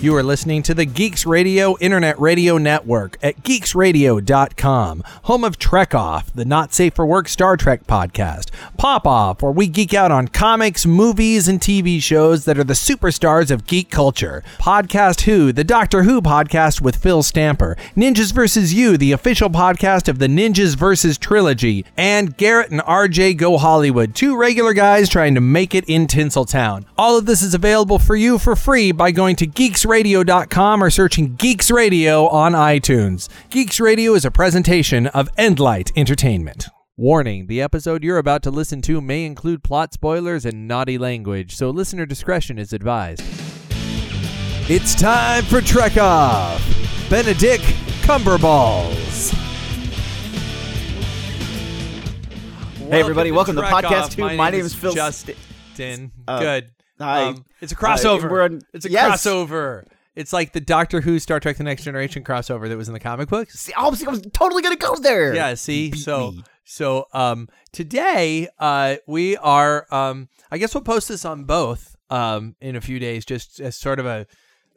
You are listening to the Geeks Radio Internet Radio Network at geeksradio.com, home of Trek Off, the not safe for work Star Trek podcast, Pop Off, where we geek out on comics, movies, and TV shows that are the superstars of geek culture, Podcast Who, the Doctor Who podcast with Phil Stamper, Ninjas vs. You, the official podcast of the Ninjas vs. trilogy, and Garrett and RJ Go Hollywood, two regular guys trying to make it in Tinseltown. All of this is available for you for free by going to geeksradio.com or searching Geeks Radio on iTunes. Geeks Radio is a presentation of Endlight Entertainment. Warning the episode you're about to listen to may include plot spoilers and naughty language, so listener discretion is advised. It's time for Trek Off! Benedict Cumberballs! Hey, everybody, welcome to Trek Podcast Two. My, My name name is is Phil- Justin. Uh, Good. Hi. Um, it's a crossover. Uh, we're on- it's a Yes. crossover. It's like the Doctor Who Star Trek The Next Generation crossover that was in the comic books. See, I was, I was totally gonna go there. Yeah, see? Beat So me. so um today uh we are um I guess we'll post this on both um in a few days just as sort of a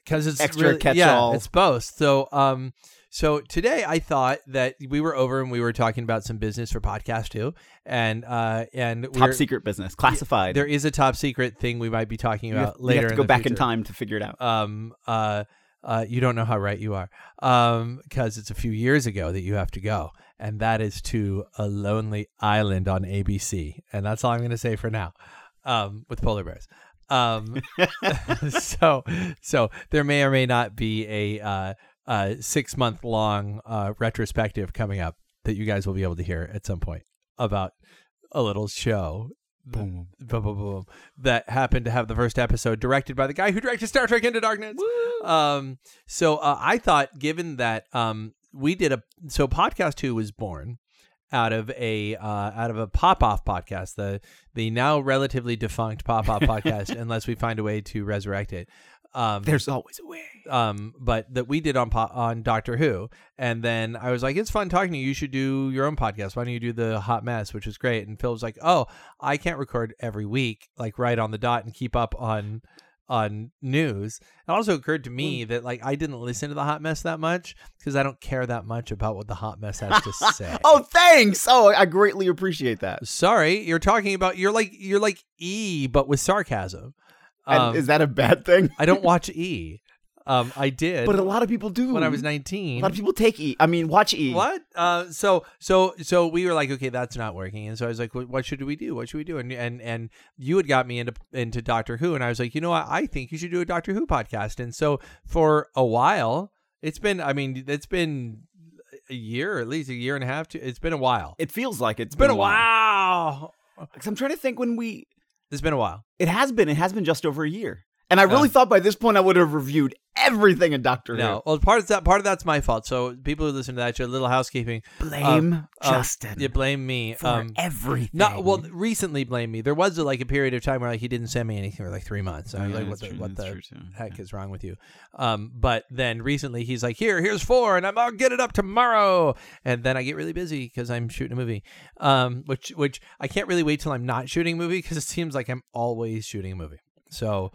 cuz it's Extra really, catch-all. Yeah, it's both. So um so today I thought that we were over and we were talking about some business for podcast who. And uh and top secret business, classified. there is a top secret thing we might be talking you about have, you later have to go back in time to figure it out. um uh uh you don't know how right you are um because it's a few years ago that you have to go. And that is to a lonely island on ABC and that's all I'm going to say for now um with polar bears. Um so so there may or may not be a uh uh 6 month long uh retrospective coming up that you guys will be able to hear at some point about a little show Boom. boom, boom, boom, that happened to have the first episode directed by the guy who directed Star Trek Into Darkness. Um, so uh, I thought, given that um, we did a so podcast who was born out of a uh, out of a pop off podcast, the the now relatively defunct pop off podcast, unless we find a way to resurrect it. Um, There's always a way. um, but that we did on po- on Doctor Who, and then I was like, "It's fun talking to you. You should do your own podcast. Why don't you do the Hot Mess, which is great?" And Phil was like, "Oh, I can't record every week, like right on the dot, and keep up on on news." It also occurred to me that like I didn't listen to the Hot Mess that much because I don't care that much about what the Hot Mess has to say. Oh, thanks. Oh, I greatly appreciate that. sorry, you're talking about you're like you're like E, but with sarcasm. And Um, is that a bad thing? I don't watch E. Um, I did, But a lot of people do. when I was nineteen, A lot of people take E. I mean, watch E. What? Uh, so so so we were like, okay, that's not working, and so I was like, what, should we do? What should we do? And and and you had got me into into Doctor Who, and I was like, you know what? I think you should do a Doctor Who podcast. And so for a while, it's been, I mean, it's been a year, at least a year and a half. To, it's been a while. It feels like it's It's been a while. 'Cause I'm trying to think when we. It's been a while. It has been. It has been just over a year. And I really thought by this point I would have reviewed everything in Doctor No, well, part of that part of that's my fault. So people who listen to that show, a little housekeeping, Blame um, um, Justin you blame me. for um, everything. Not well. Recently, blame me. There was like a period of time where like he didn't send me anything for like three months. I was yeah, like, what that's the true, what the true, too. heck is wrong with you? Um, but then recently he's like, here, here's four, and I'm I'll get it up tomorrow. And then I get really busy because I'm shooting a movie. Um, which which I can't really wait till I'm not shooting a movie because it seems like I'm always shooting a movie. So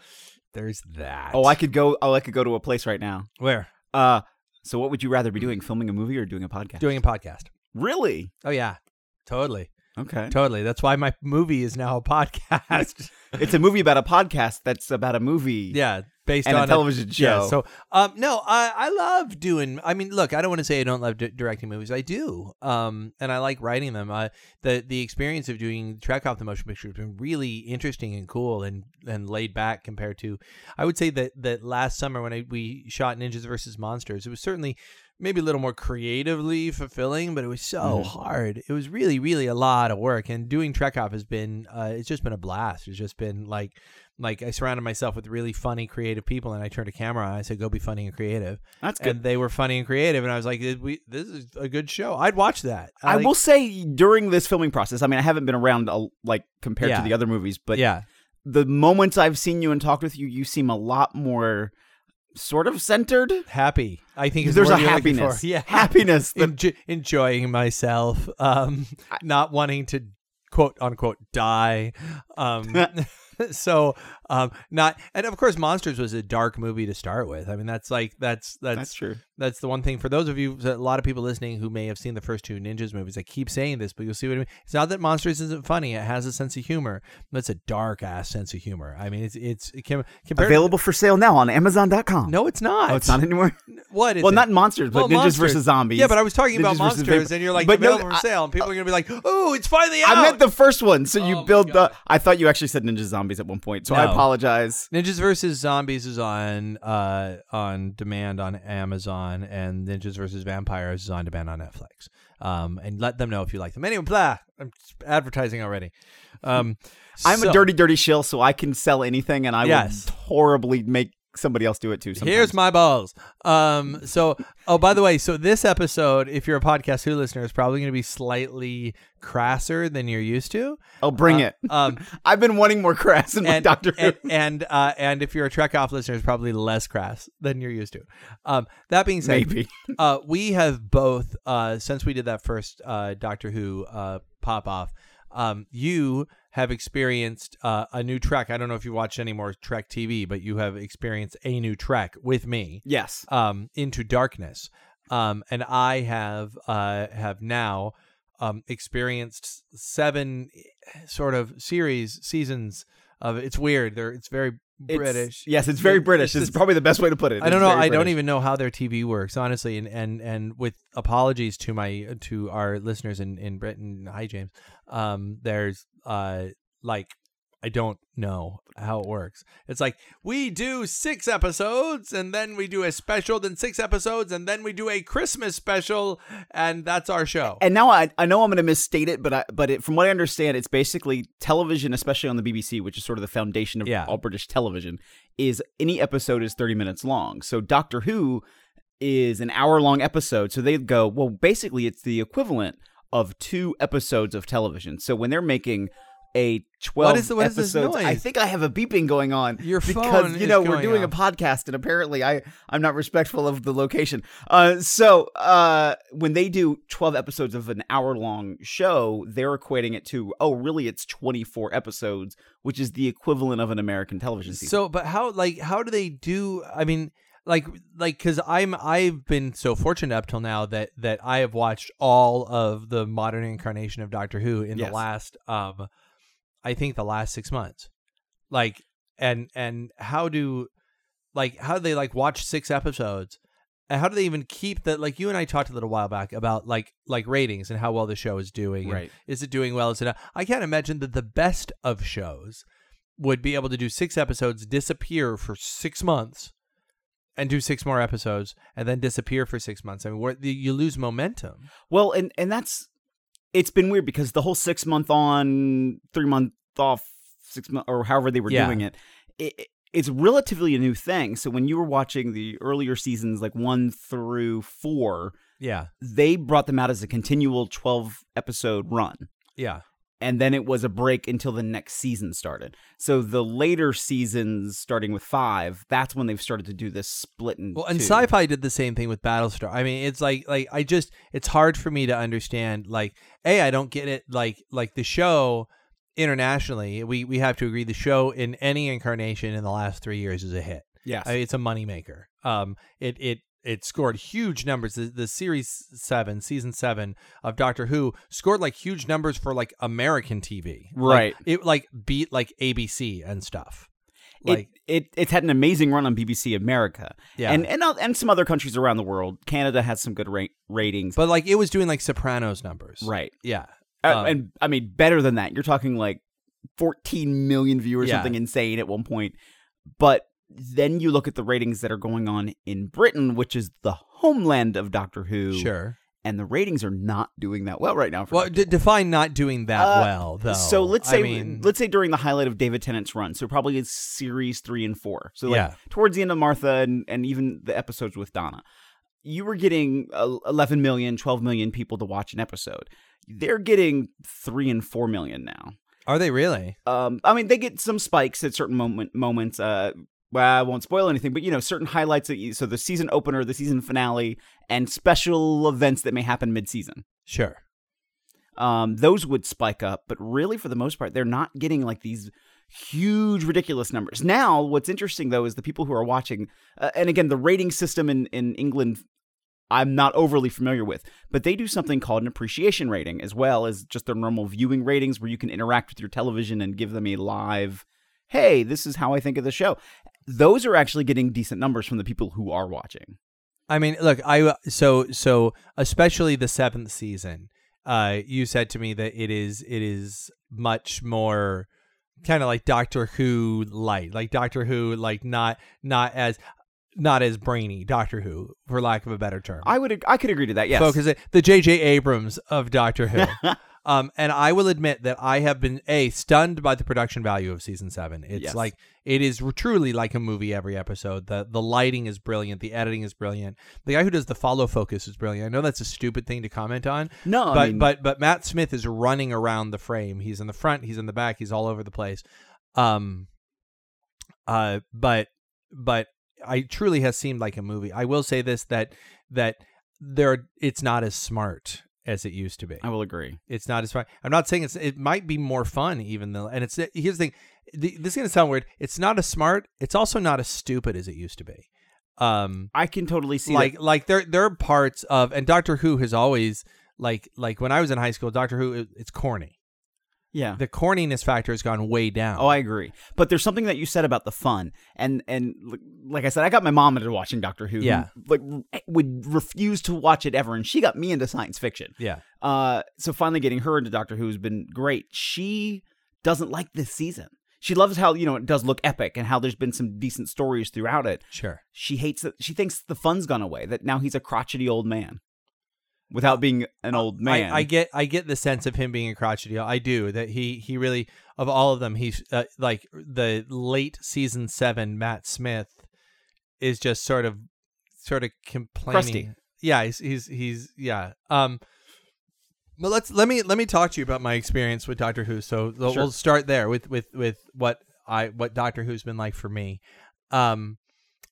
there's that. Oh, I could go. Oh, I could go to a place right now. where Uh, so what would you rather be doing? Filming a movie or doing a podcast? doing a podcast. really? Oh yeah, totally, Okay. totally. That's why my movie is now a podcast. it's a movie about a podcast that's about a movie. Yeah, based And a television Yeah, show. so um, no, I I love doing. I mean, look, I don't want to say I don't love di- directing movies. I do. Um, and I like writing them. Uh, the the experience of doing Trek Off the motion picture has been really interesting and cool and and laid back compared to. I would say that that last summer when I, we shot Ninjas versus Monsters, it was certainly maybe a little more creatively fulfilling, but it was so Mhm. hard. It was really, really a lot of work. And doing Trek Off has been, uh, it's just been a blast. It's just been like, like I surrounded myself with really funny, creative people, and I turned a camera on. I said, "Go be funny and creative," That's good. and they were funny and creative. And I was like, "We, this is a good show. I'd watch that." I like- will say during this filming process, I mean, I haven't been around a, like compared Yeah. to the other movies, but yeah, the moments I've seen you and talked with you, you seem a lot more sort of centered. happy. I think There's the a happiness. Yeah, Happiness. that- Enjo- enjoying myself, um, not wanting to quote unquote die. Um, so Um, not and of course, Monsters was a dark movie to start with. I mean, that's like that's that's That's true. that's the one thing for those of you, a lot of people listening who may have seen the first two Ninjas movies. I keep saying this, but you'll see what I mean. It's not that Monsters isn't funny; it has a sense of humor. But it's a dark ass sense of humor. I mean, it's it's it can, compared. Available for sale now on Amazon.com. no, it's not. Oh, it's not anymore. What? Is well, it? not monsters, but Well, ninjas Monsters. versus zombies. Yeah, but I was talking about Ninjas versus monsters, vamp- and you're like But no, for I- sale, and people are gonna be like, "Oh, it's finally out." I meant the first one. So you Oh my build the. I thought you actually said ninja zombies at one point. So I No. Apologize. Ninjas versus Zombies is on uh on demand on Amazon, and Ninjas versus Vampires is on demand on Netflix. Um, and let them know if you like them. Anyway, blah. I'm advertising already. Um, I'm so- a dirty, dirty shill, so I can sell anything, and I Yes. will horribly make somebody else do it too. Sometimes. Here's my balls. Um, so, oh, by the way, so this episode, if you're a podcast who listener, is probably going to be slightly crasser than you're used to. Oh, bring Uh, it. Um, I've been wanting more crass in and Doctor Who. and and, uh, and if you're a Trek off listener, it's probably less crass than you're used to. Um, that being said, Maybe. uh, we have both uh, since we did that first uh, Doctor Who uh, pop off. Um, you have experienced uh, a new Trek. I don't know if you watch any more Trek TV, but you have experienced a new Trek with me Yes. um, into darkness. Um, and I have uh, have now um, experienced seven eh, sort of series seasons of it's weird. They're it's very It's- British. yes, it's very British. It's, it's- probably the best way to put it. I don't know. I don't even know how their TV works, honestly. And and and with apologies to my to our listeners in in Britain. Hi, James. Um, there's uh like I don't know how it works. It's like we do six episodes and then we do a special, then six episodes, and then we do a Christmas special, and that's our show. And now I, I know I'm going to misstate it, but I, but it, from what I understand, it's basically television, especially on the BBC, which is sort of the foundation of Yeah. all British television. Is any episode is 30 minutes long. So Doctor Who is an hour long episode. So they go well. Basically, it's the equivalent of two episodes of television. So when they're making a 12 is the- what is this episodes, I think I have a beeping going on Your phone because you know we're doing off. a podcast and apparently I I'm not respectful of the location. Uh, so uh, when they do 12 episodes of an hour long show, they're equating it to oh really it's 24 episodes, which is the equivalent of an American television season. So, but how like how do they do? I mean, like like because I'm I've been so fortunate up till now that that I have watched all of the modern incarnation of Doctor Who in Yes. the last um, I think the last six months, like and and how do like how do they like watch six episodes? And how do they even keep that? Like you and I talked a little while back about like like ratings and how well the show is doing. Right. Is it doing well? Is it? Not? I can't imagine that the best of shows would be able to do six episodes, disappear for six months, and do six more episodes, and then disappear for six months. I mean, where you lose momentum. Well, and and that's it's been weird because the whole six month on, three month off, six month or however they were Yeah. doing it, it, it's relatively a new thing. So when you were watching the earlier seasons, like one through four, Yeah, they brought them out as a continual twelve episode run. yeah. And then it was a break until the next season started. So the later seasons, starting with five, that's when they've started to do this split in Well, and two. Sci-Fi did the same thing with Battlestar. I mean, it's like like I just it's hard for me to understand. Like, a I don't get it. Like like the show internationally, we we have to agree the show in any incarnation in the last three years is a hit. Yes. I mean, it's a moneymaker. Um, it it it scored huge numbers. The, the series seven, season seven of Doctor Who scored like huge numbers for like American TV. Like, Right. it like beat like ABC and stuff. Like it it's had an amazing run on BBC America. yeah, and and uh, and some other countries around the world. Canada has some good rate ratings, but like it was doing like Sopranos numbers. right? Yeah. Uh, Um, and I mean, better than that. You're talking like 14 million viewers, Yeah. something insane at one point. But then you look at the ratings that are going on in Britain, which is the homeland of Doctor Who, Sure. and the ratings are not doing that well right now. For Well, d- define not doing that Uh, well, though. So let's I say mean, let's say during the highlight of David Tennant's run, so probably it's series three and four. So like Yeah. towards the end of Martha and, and even the episodes with Donna, you were getting uh, 11 million, 12 million people to watch an episode. They're getting three and four million now. are they really? Um, I mean, they get some spikes at certain moment moments. Uh, well, I won't spoil anything, but you know, certain highlights. That you, so the season opener, the season finale, and special events that may happen mid-season Sure. um, those would spike up. But really, for the most part, they're not getting like these huge ridiculous numbers. Now, what's interesting though is the people who are watching uh, and again the rating system in in England I'm not overly familiar with, but they do something called an appreciation rating as well as just their normal viewing ratings where you can interact with your television and give them a live hey, this is how I think of the show. Those are actually getting decent numbers from the people who are watching. I mean, look, I so so especially the seventh season. Uh, you said to me that it is it is much more kind of like Doctor Who light, like Doctor Who, like not not as not as brainy Doctor Who, for lack of a better term. I would I could agree to that. Yes, Focus it the J.J. Abrams of Doctor Who. um, and I will admit that I have been a stunned by the production value of season seven. It's Yes. like it is truly like a movie every episode. the The lighting is brilliant. The editing is brilliant. The guy who does the follow focus is brilliant. I know that's a stupid thing to comment on, no, but I mean, but but Matt Smith is running around the frame. He's in the front. He's in the back. He's all over the place. Um. Uh. But but I truly has seemed like a movie. I will say this that that there it's not as smart as it used to be. I will agree. It's not as fun. I'm not saying it's. It might be more fun even though. And it's here's the thing. The, this is gonna sound weird. It's not as smart. It's also not as stupid as it used to be. Um I can totally see like that. like there there are parts of and Doctor Who has always like like when I was in high school, Doctor Who it, it's corny. Yeah. The corniness factor has gone way down. Oh, I agree. But there's something that you said about the fun, and and like I said, I got my mom into watching Doctor Who. who, Yeah. like r- would refuse to watch it ever, and she got me into science fiction. yeah. Uh, so finally getting her into Doctor Who has been great. She doesn't like this season. She loves how you know it does look epic and how there's been some decent stories throughout it. Sure. She hates that. She thinks the fun's gone away. That now he's a crotchety old man, without being an old man. I, I get I get the sense of him being a crotchety. I do that he he really of all of them he's uh, like the late season seven Matt Smith is just sort of sort of complaining. Crusty. Yeah, he's he's he's yeah. Um, but let's let me let me talk to you about my experience with Doctor Who. So we'll Sure. we'll start there with with with what I what Doctor Who's been like for me. Um,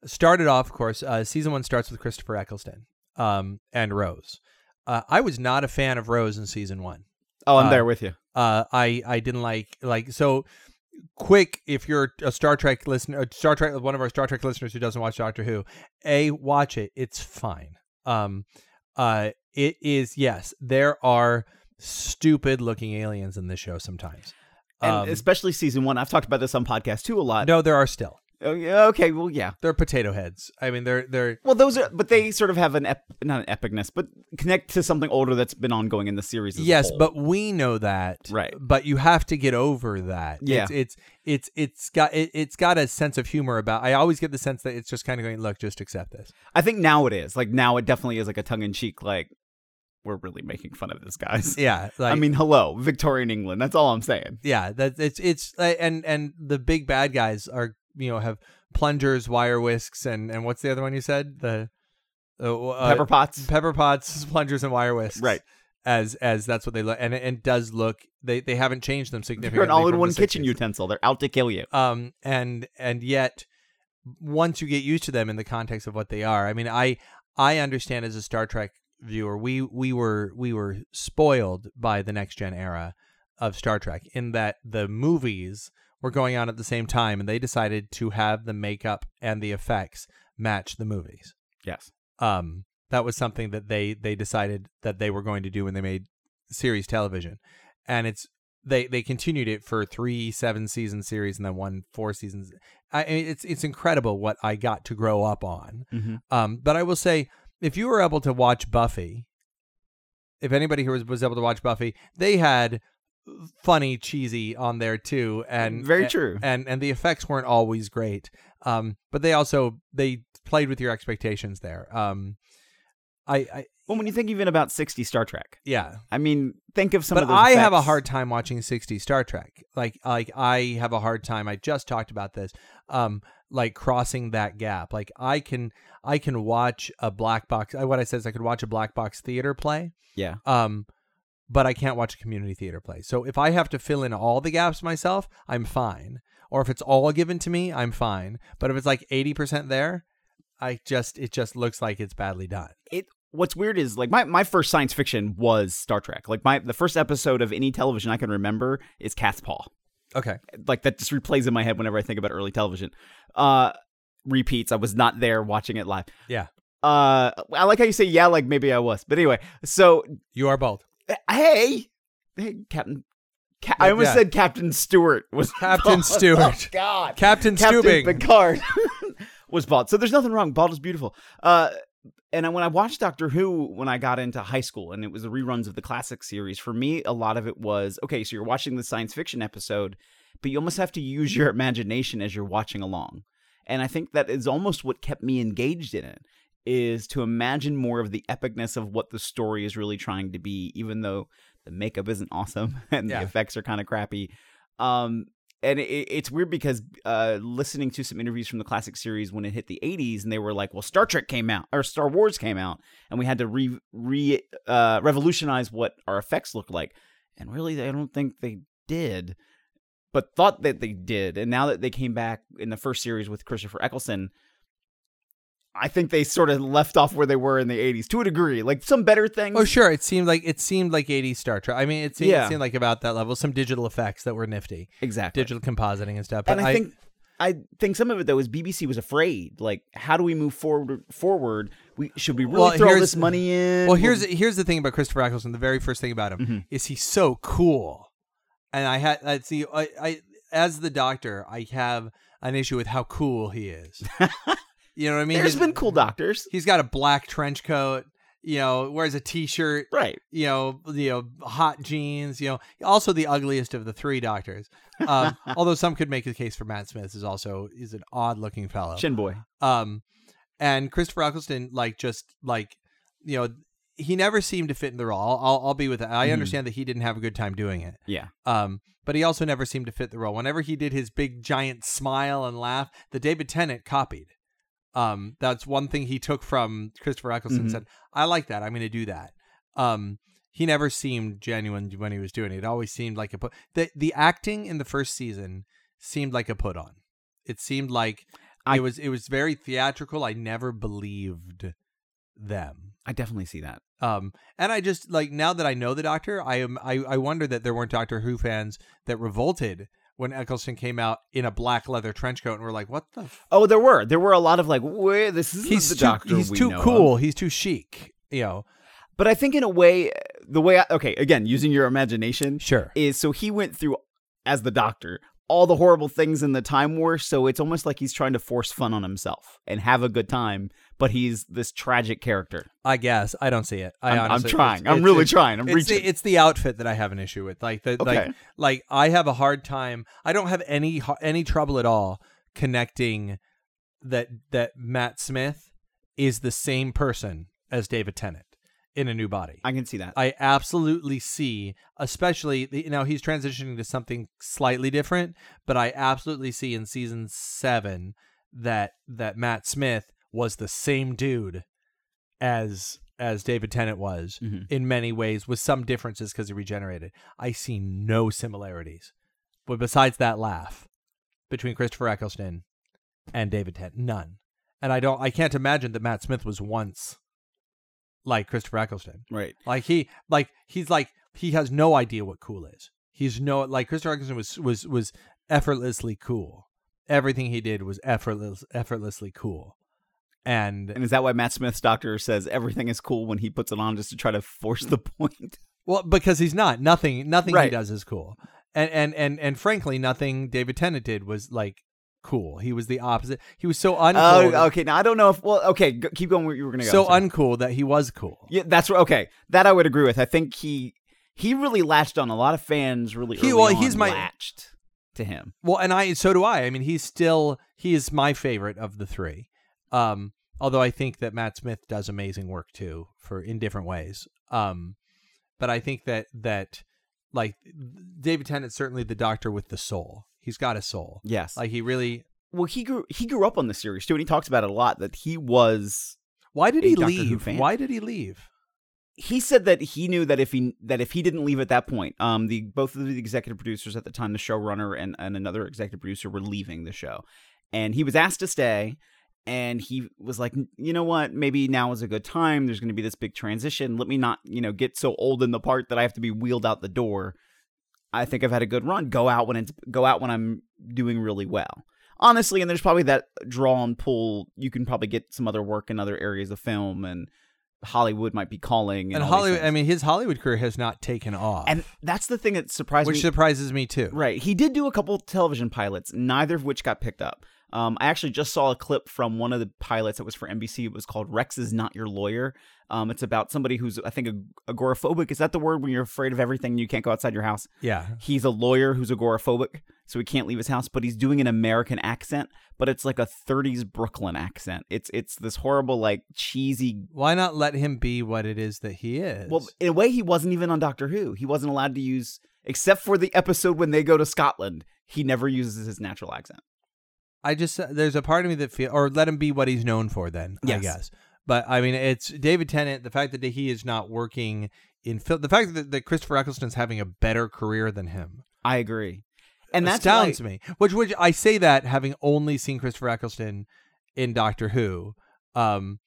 started off, of course, uh, season one starts with Christopher Eccleston, um, and Rose. Uh, I was not a fan of Rose in season one. oh, I'm uh, there with you. Uh, I I didn't like like so. Quick, if you're a Star Trek listener, Star Trek, one of our Star Trek listeners who doesn't watch Doctor Who, a watch it. It's fine. Um, uh, it is yes. There are stupid looking aliens in this show sometimes. And Um, especially season one. I've talked about this on podcast who a lot. no, there are still. Oh, okay, well, yeah. They're potato heads. I mean, they're they're Well, those are, but they sort of have an ep- not an epicness, but connect to something older that's been ongoing in the series. Yes, but we know that, Right. But you have to get over that. Yeah. it's it's it's, it's got it, it's got a sense of humor about. I always get the sense that it's just kind of going, look, just accept this. I think now it is like now it definitely is like a tongue in cheek, like we're really making fun of this, guys. Yeah, like, I mean, hello, Victorian England. That's all I'm saying. yeah, that it's it's and and the big bad guys are you know have plungers, wire whisks, and and what's the other one you said the uh, uh, Pepper pots, pepper pots, plungers, and wire whisks, right? As as that's what they look, and and does look they they haven't changed them significantly. You're an all-in-one the kitchen utensil. They're out to kill you. um and and yet once you get used to them in the context of what they are i mean i i understand as a star trek viewer we we were we were spoiled by the next gen era of star trek in that the movies were going on at the same time and they decided to have the makeup and the effects match the movies Yes. um that was something that they they decided that they were going to do when they made series television and it's they they continued it for three seven season series and then one four seasons i it's it's incredible what i got to grow up on Mm-hmm. um but i will say if you were able to watch buffy if anybody who was, was able to watch buffy they had funny cheesy on there too and Very and- true. and and the effects weren't always great um but they also they played with your expectations there um i i Well, when you think even about 60 Star Trek, yeah I mean, think of some but of I have a hard time watching 60 Star Trek. Like like I have a hard time. I just talked about this. Um like crossing that gap. Like I can I can watch a black box what I said is I could watch a black box theater play. Yeah. Um but I can't watch a community theater play. So if I have to fill in all the gaps myself, I'm fine. Or if it's all given to me, I'm fine. But if it's like 80% there, I just it just looks like it's badly done. it what's weird is like my, my first science fiction was Star Trek. Like my the first episode of any television I can remember is Catspaw. Okay. Like that just replays in my head whenever I think about early television. Uh, repeats. I was not there watching it live. Yeah. Uh, I like how you say yeah, like maybe I was, but anyway. So You are bald. Hey, hey, Captain. Ca- I almost Yeah. said Captain Stewart was Captain bald. Stewart. Oh, God, Captain, Captain Stubing. Picard was bald. So there's nothing wrong. Bald is beautiful. Uh, and when I watched Doctor Who when I got into high school, and it was the reruns of the classic series, for me, a lot of it was okay. So you're watching the science fiction episode, but you almost have to use your imagination as you're watching along. And I think that is almost what kept me engaged in it is to imagine more of the epicness of what the story is really trying to be, even though the makeup isn't awesome and Yeah. the effects are kind of crappy. Um, and it, it's weird because uh, listening to some interviews from the classic series when it hit the 80s, and they were like, "Well, Star Trek came out or Star Wars came out, and we had to re, re uh, revolutionize what our effects looked like." And really, I don't think they did, but thought that they did. And now that they came back in the first series with Christopher Eccleston, I think they sort of left off where they were in the 80s to a degree. Like some better things. Oh sure, it seemed like it seemed like 80s Star Trek. I mean, it seemed, Yeah. it seemed like about that level. Some digital effects that were nifty, exactly. digital compositing and stuff. But and I, think I think some of it though is BBC was afraid. Like, how do we move forward? Forward, we should we really Well, throw this money in? Well, here's here's the thing about Christopher Eccleston. The very first thing about him Mhm. is he's so cool, and I had I see I, I as the Doctor I have an issue with how cool he is. you know what I mean? there's He's- been cool doctors, He's got a black trench coat. You know, wears a t-shirt. right? You know, you know, hot jeans. You know, also the ugliest of the three Doctors. Um, although some could make the case for Matt Smith is also is an odd-looking fellow. Chin boy. Um, and Christopher Eccleston, like, just like, you know, he never seemed to fit in the role. I'll, I'll, be with it. I Mhm. understand that he didn't have a good time doing it. Yeah. Um, but he also never seemed to fit the role. Whenever he did his big giant smile and laugh, the David Tennant copied. Um, that's one thing he took from Christopher Eccleston. and Mhm. Said, "I like that. I'm going to do that." Um, he never seemed genuine when he was doing it. It always seemed like a put. The the acting in the first season seemed like a put on. It seemed like I- it was it was very theatrical. I never believed them. I definitely see that. Um, and I just like now that I know the Doctor, I am I, I wonder that there weren't Doctor Who fans that revolted when Eccleston came out in a black leather trench coat and we're like, "What the? F- Oh, there were there were a lot of like, wait, this is he's the too doctor. he's too cool. of." He's too chic." You know, But I think in a way, the way I, okay, again, using your imagination sure. is so he went through as the doctor all the horrible things in the time war so it's almost like he's trying to force fun on himself and have a good time but he's this tragic character I guess I don't see it. I I'm, I'm trying it's- i'm it's- really it's- trying i'm it's reaching the, it's the outfit that I have an issue with. Like the Okay. like I have a hard time. I don't have any any trouble at all connecting that that Matt Smith is the same person as David Tennant in a new body. i can see that I absolutely see, especially the, know he's transitioning to something slightly different, but I absolutely see in season seven that that Matt Smith was the same dude as as David Tennant was Mhm. in many ways, with some differences because he regenerated. I see no similarities, but besides that laugh between Christopher Eccleston and David Tennant, none. And I don't, I can't imagine that Matt Smith was once like Christopher Eccleston. right Like he like he's like he has no idea what cool is. He's no like Christopher Eccleston was was was effortlessly cool. Everything he did was effortless effortlessly cool. And and is that why matt smith's doctor says everything is cool when he puts it on just to try to force the point well because he's not nothing nothing he does is cool. And and and and frankly nothing David Tennant did was like cool. He was the opposite. He was so uncool. oh okay now i don't know if well okay go, keep going where you were gonna go so uncool that he was cool. yeah that's right okay that i would agree with i think he he really latched on a lot of fans really He- early well, he's my- latched to him Well, and I so do I. I mean, he's still he is my favorite of the three. Um, although I think that Matt Smith does amazing work too for in different ways. Um, but I think that that like David Tennant's certainly the doctor with the soul. He's got a soul. yes Like he really. well he grew he grew up on the series too and he talks about it a lot that he was Why did he Doctor leave? Why did he leave? he said that he knew that if he that if he didn't leave at that point um the both of the executive producers at the time the showrunner and, and another executive producer were leaving the show and he was asked to stay and he was like you know what maybe now is a good time there's going to be this big transition let me not you know get so old in the part that i have to be wheeled out the door I think I've had a good run. Go out when it's go out when I'm doing really well. Honestly, and there's probably that draw and pull. You can probably get some other work in other areas of film, and Hollywood might be calling. And, And Hollywood. I mean, his Hollywood career has not taken off, and that's the thing that surprised which me. surprises me too. Right. He did do a couple television pilots, neither of which got picked up. Um, I actually just saw a clip from one of the pilots that was for NBC. It was called Rex is Not Your Lawyer. Um, it's about somebody who's, I think, agoraphobic. Is that the word when you're afraid of everything and you can't go outside your house? Yeah, He's a lawyer who's agoraphobic, so he can't leave his house, but he's doing an American accent, but it's like a 30s Brooklyn accent. It's it's this horrible, like cheesy. why not let him be what it is that he is? Well, in a way, he wasn't even on Doctor Who. He wasn't allowed to use, except for the episode when they go to Scotland. He never uses his natural accent. I just there's a part of me that feel or let him be what he's known for. Then I Yes. guess, but I mean, it's David Tennant. The fact that he is not working in film, the fact that, that Christopher Eccleston's having a better career than him I agree, and that astounds why- me. Which, which I say that having only seen Christopher Eccleston in Doctor Who. Um,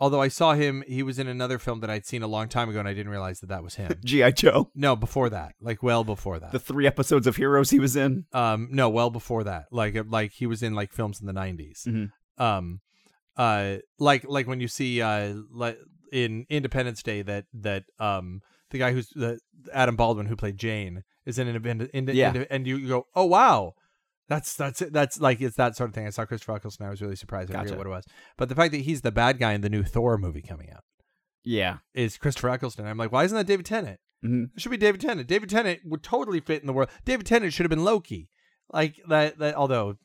although I saw him, he was in another film that I'd seen a long time ago, and I didn't realize that that was him. GI Joe. no, before that, like well before that. The three episodes of Heroes he was in. Um, no, well before that, like like he was in like films in the 90s Mhm. Um, uh, like like when you see uh, like in Independence Day that that um the guy who's the Adam Baldwin who played Jayne is in an event, in, Yeah. and you, you go, oh wow. That's that's it. That's like it's that sort of thing. I saw Christopher Eccleston. I was really surprised. I Gotcha. forget what it was, but the fact that he's the bad guy in the new Thor movie coming out Yeah. is Christopher Eccleston. I'm like, why isn't that David Tennant? Mhm. It should be David Tennant. David Tennant would totally fit in the world. David Tennant should have been Loki. Like that. That although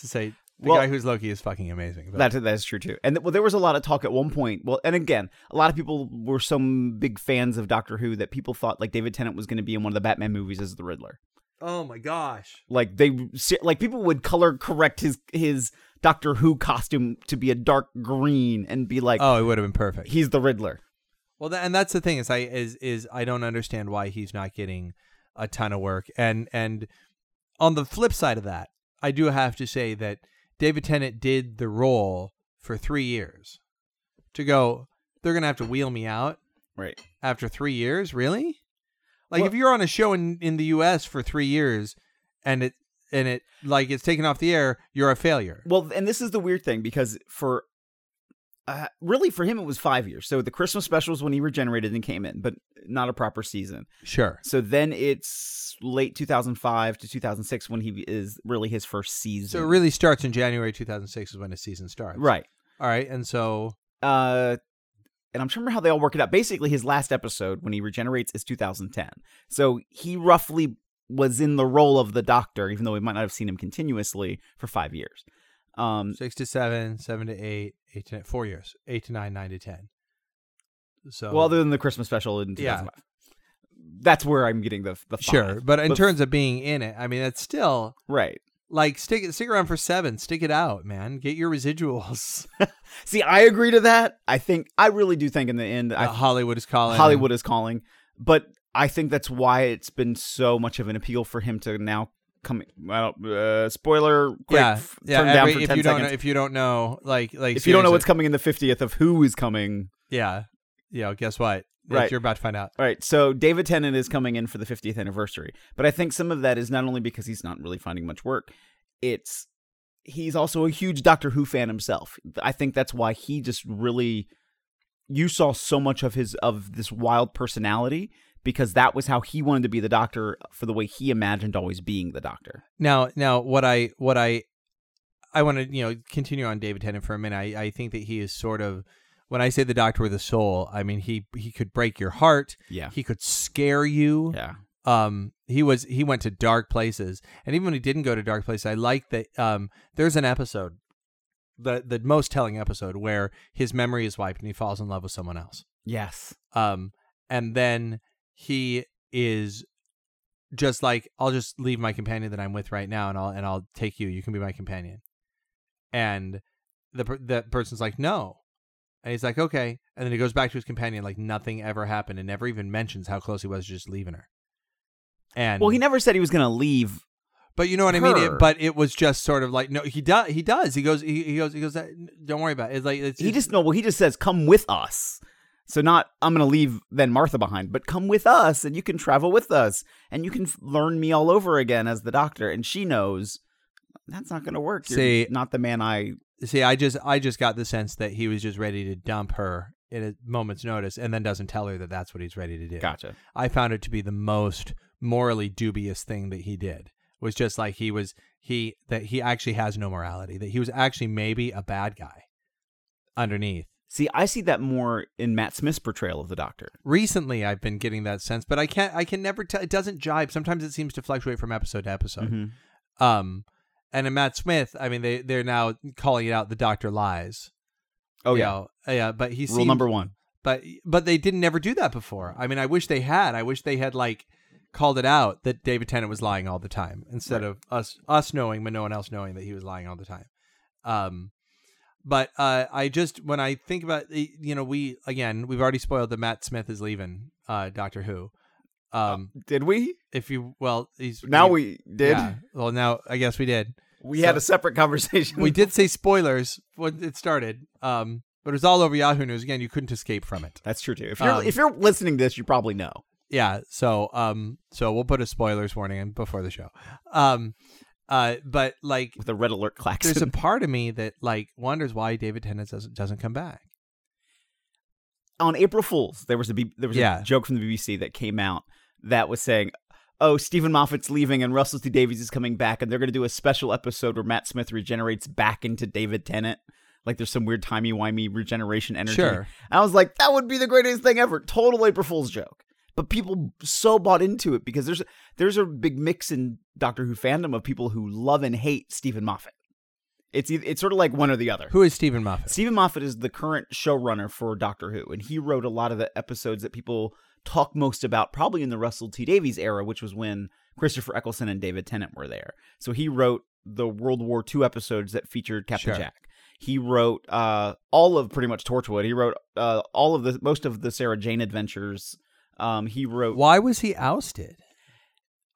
to say the Well- guy who's Loki is fucking amazing. But That that is true too. And well, there was a lot of talk at one point. Well, and again, a lot of people were some big fans of Doctor Who that people thought like David Tennant was going to be in one of the Batman movies as the Riddler. Oh my gosh. Like they like people would color correct his his Doctor Who costume to be a dark green and be like Oh, it would have been perfect. he's the Riddler. Well, and that's the thing is I is is I don't understand why he's not getting a ton of work. And and on the flip side of that, I do have to say that David Tennant did the role for three years. To go, they're gonna have to wheel me out Right. after three years. Really? Like Well- if you're on a show in in the U.S. for three years and it and it like it's taken off the air, you're a failure. Well, and this is the weird thing because for uh, really for him it was five years. So the Christmas special was when he regenerated and came in, but not a proper season. Sure. So then it's late 2005 to 2006 when he is really his first season. So it really starts in January 2006 is when the season starts. right. All right. And so Uh, and I'm trying to remember how they all work it out. Basically, his last episode when he regenerates is 2010. So he roughly was in the role of the Doctor, even though we might not have seen him continuously for five years. Um, six to seven, seven to eight, eight to nine, four years, eight to nine, nine to ten. So well, other than the Christmas special in Yeah. That's where I'm getting the the five. sure, but in But- terms of being in it, I mean, that's still right. Like stick it, stick around for seven, stick it out, man. Get your residuals. See, I agree to that. I think I really do think in the end, Uh, I, Hollywood is calling. Hollywood is calling, but I think that's why it's been so much of an appeal for him to now come. Well, uh, spoiler, quick, yeah, f- yeah. turn down for if ten you don't know, if you don't know, like like if you don't know what's coming in the fiftieth of who is coming, yeah, yeah. Guess what? Right. you're about to find out. all right. So David Tennant is coming in for the fiftieth anniversary, but I think some of that is not only because he's not really finding much work, it's he's also a huge Doctor Who fan himself. I think that's why he just really you saw so much of his of this wild personality because that was how he wanted to be the Doctor for the way he imagined always being the Doctor. Now, now, what I what I I want to you know continue on David Tennant for a minute. I, I think that he is sort of when I say the Doctor with a soul, I mean he he could break your heart. Yeah. He could scare you. Yeah. Um, he was he went to dark places, and even when he didn't go to dark places, I like that. Um, there's an episode, the the most telling episode where his memory is wiped and he falls in love with someone else. Yes. Um, and then he is just like, I'll just leave my companion that I'm with right now, and I'll and I'll take you. You can be my companion. And the that person's like, no, and he's like, okay, and then he goes back to his companion like nothing ever happened, and never even mentions how close he was to just leaving her. And Well, he never said he was going to leave. but you know what I mean. her. It, but it was just sort of like, no, he does. He does. He goes. He, he goes. He goes. Uh, don't worry about it. It's like it's, He just no. Well, he just says, "Come with us." So not I'm going to leave then Martha behind, but come with us and you can travel with us and you can f- learn me all over again as the doctor. And she knows that's not going to work. You're See- not the man I. See, I just I just got the sense that he was just ready to dump her in a moment's notice, and then doesn't tell her that that's what he's ready to do. Gotcha. I found it to be the most morally dubious thing that he did. Was just like he was he that he actually has no morality. That he was actually maybe a bad guy underneath. See, I see that more in Matt Smith's portrayal of the doctor. Recently, I've been getting that sense, but I can't. I can never tell. It doesn't jibe. Sometimes it seems to fluctuate from episode to episode. Mhm. Um, and in Matt Smith, I mean, they they're now calling it out. The doctor lies. Oh you yeah. know, yeah. But he Rule seems- number one. but but they didn't never do that before. I mean, I wish they had. I wish they had like called it out that David Tennant was lying all the time instead Right. of us us knowing but no one else knowing that he was lying all the time. Um, but uh, I just when I think about you know we again we've already spoiled that Matt Smith is leaving uh, Doctor Who. Um, Did we? if you well he's Now we did. yeah, well now I guess we did. We So- had a separate conversation. We did say spoilers when it started. Um, but it was all over Yahoo News again. You couldn't escape from it. That's true too. If you're Um, if you're listening to this, you probably know. yeah so um so we'll put a spoilers warning in before the show um uh but like With a red alert klaxon. there's a part of me that like wonders why david tennant doesn't doesn't come back on April Fools, there was a B- there was Yeah. a joke from the BBC that came out that was saying, "Oh, Steven Moffat's leaving and Russell T Davies is coming back, and they're going to do a special episode where Matt Smith regenerates back into David Tennant." Like there's some weird timey wimey regeneration energy. Sure. And I was like, that would be the greatest thing ever. Total April Fool's joke. But people so bought into it because there's there's a big mix in Doctor Who fandom of people who love and hate Steven Moffat. It's it's sort of like one or the other. who is steven moffat Steven Moffat is the current showrunner for Doctor Who, and he wrote a lot of the episodes that people talk most about, probably in the Russell T Davies era, which was when Christopher Eccleston and David Tennant were there. So he wrote the World War II episodes that featured Captain Sure. Jack. He wrote uh, all of pretty much Torchwood. He wrote uh, all of the most of the Sarah Jane adventures. Um, he wrote why was he ousted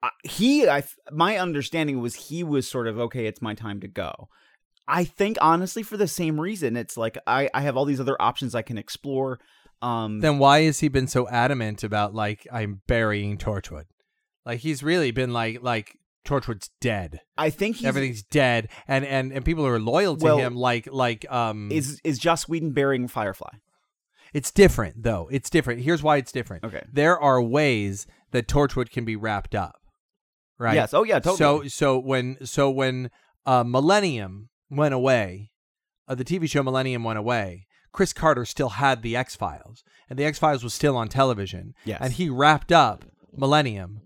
uh, he I my understanding was he was sort of okay it's my time to go i think honestly for the same reason it's like i i have all these other options i can explore um then why has he been so adamant about like i'm burying torchwood like he's really been like like torchwood's dead i think he's everything's dead and and and people who are loyal to Well, him like like um is is joss whedon burying firefly It's different though. It's different. Here's why it's different. Okay. There are ways that Torchwood can be wrapped up. Right. yes oh yeah totally So so when so when uh, Millennium went away, uh, the TV show Millennium went away. Chris Carter still had the X Files, and the X Files was still on television. Yes. And he wrapped up Millennium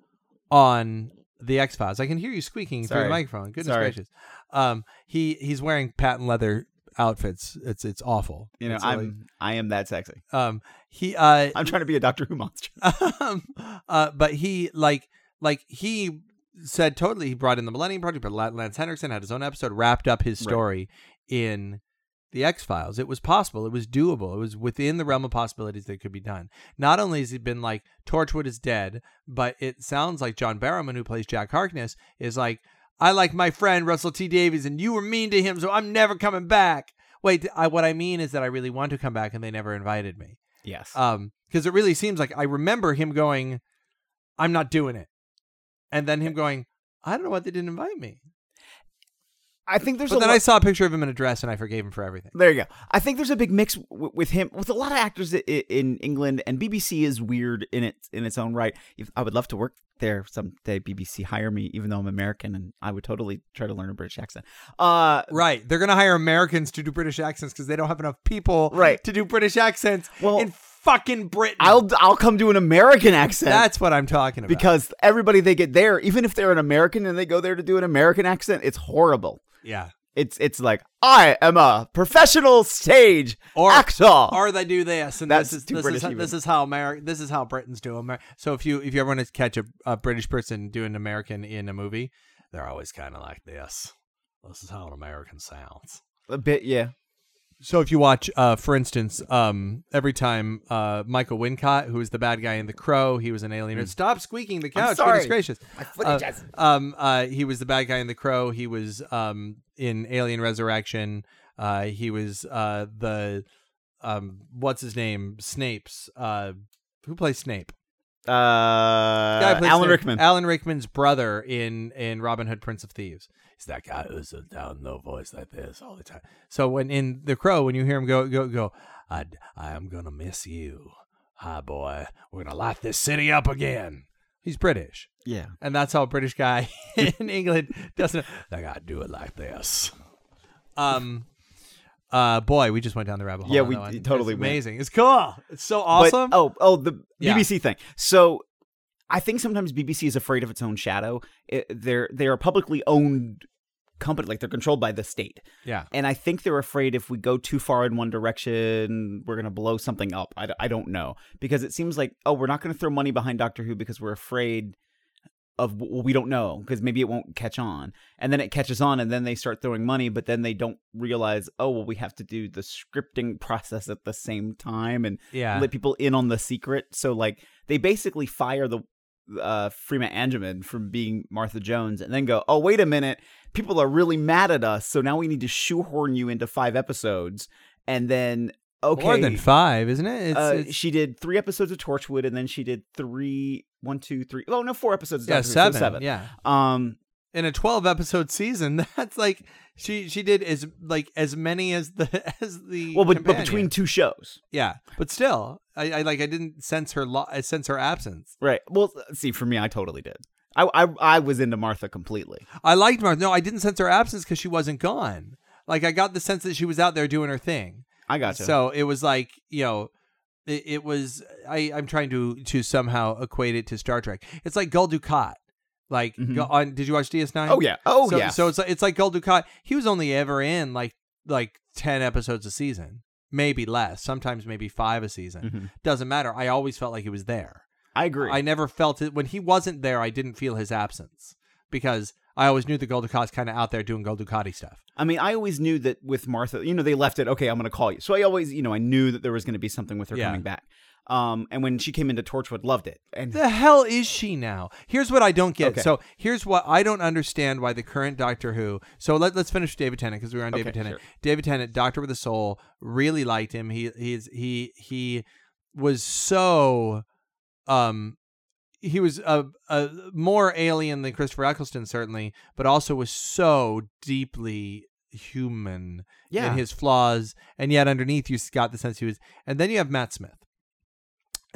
on the X Files. I can hear you squeaking through the microphone. Goodness Sorry. gracious. Um, he he's wearing patent leather outfits. It's it's awful. you know It's i'm i am that sexy um he uh i'm trying to be a doctor who monster um, uh, but he like like he said totally he brought in the Millennium Project, but Lance Henriksen had his own episode, wrapped up his Right. story in the X Files. It was possible. It was doable. It was within the realm of possibilities that could be done. Not only has he been like Torchwood is dead, but it sounds like John Barrowman, who plays Jack Harkness, is like I like my friend Russell T Davies, and you were mean to him, so I'm never coming back. Wait, I, what I mean is that I really want to come back, and they never invited me yes um because it really seems like i remember him going i'm not doing it and then him going i don't know why they didn't invite me i think there's but a then lo- i saw a picture of him in a dress and i forgave him for everything There you go. I think there's a big mix w- with him, with a lot of actors i- i- in England, and BBC is weird in its in its own right. If, I would love to work there someday. BBC hire me, even though I'm American, and I would totally try to learn a British accent. Uh, right they're gonna hire americans to do british accents because they don't have enough people Right. to do british accents Well, in fucking britain I'll I'll come do an American accent. that's what i'm talking about because everybody they get there, even if they're an American and they go there to do an American accent, it's horrible. Yeah It's it's like I am a professional stage Or- actor. or they do this, and That's this is this British is how, even. this is how Ameri- this is how Britons do Amer- So if you if you ever want to catch a, a British person doing American in a movie, they're always kind of like this. This is how an American sounds. a bit, yeah. So if you watch, uh, for instance, um, every time uh, Michael Wincott, who is the bad guy in The Crow, he was an alien. Stop squeaking the couch! Hmm. sorry. Goodness gracious! My Uh, um, uh, he was the bad guy in The Crow. He was um in Alien Resurrection. Uh, he was uh the um what's his name Snape's uh who plays Snape Uh, Alan Snape. Rickman. Alan Rickman's brother in in Robin Hood Prince of Thieves he's that guy who's a down low voice like this all the time so when in The Crow when you hear him go go go I I am gonna miss you hi boy we're gonna light this city up again he's British yeah. and that's how a British guy in England doesn't. Like I do it like this. Um, uh, boy, we just went down the rabbit hole. Yeah, we totally It's went. amazing. It's cool. It's so But- awesome. oh, oh, the Yeah. BBC thing. So I think sometimes BBC is afraid of its own shadow. It, they're they're a publicly owned company, like they're controlled by the state, yeah, and I think they're afraid if we go too far in one direction, we're gonna blow something up. I, I don't know because it seems like oh, we're not gonna throw money behind Doctor Who because we're afraid of well, we don't know because maybe it won't catch on and then it catches on and then they start throwing money but then they don't realize oh well we have to do the scripting process at the same time and yeah. let people in on the secret. So like they basically fire the uh, Freema Agyeman from being Martha Jones, and then go, "Oh, wait a minute, people are really mad at us, so now we need to shoehorn you into five episodes." And then okay, More than five, isn't it? It's, uh, it's- she did three episodes of Torchwood, and then she did three, one, two, three. Oh no, four episodes. of yeah, seven. seven. Yeah, Um, in a twelve episode season, that's like she she did as like as many as the as the well, but, but between two shows, yeah, but still, I, I like I didn't sense her lo- I sense her absence. right? Well, see, for me, I totally did. I I, I was into Martha completely. I liked Martha. No, I didn't sense her absence because she wasn't gone. Like I got the sense that she was out there doing her thing. I got gotcha. So it was like you know, it, it was. I I'm trying to to somehow equate it to Star Trek. It's like Gul Dukat. Like Mhm. go- on. Did you watch DS9? oh yeah, oh so, yeah. So it's like it's like Gul Dukat. He was only ever in like like ten episodes a season, maybe less. Sometimes maybe five a season. Mhm. Doesn't matter. I always felt like he was there. I agree. I never felt it when he wasn't there. I didn't feel his absence because I always knew the Gul Dukat's kind of out there doing Gul Ducati stuff. I mean, I always knew that with Martha, you know, they left it. Okay, I'm going to call you. So I always, you know, I knew that there was going to be something with her Yeah. coming back. Um, and when she came into Torchwood, loved it. And The hell is she now? Here's what I don't get. Okay. So here's what I don't understand why the current Doctor Who. So let, let's finish David Tennant because we were on David Okay, Tennant. sure. David Tennant, Doctor with a Soul, really liked him. He he's he he was so um he was a, a more alien than Christopher Eccleston certainly, but also was so deeply human yeah, in his flaws, and yet underneath you got the sense he was. And then you have Matt Smith.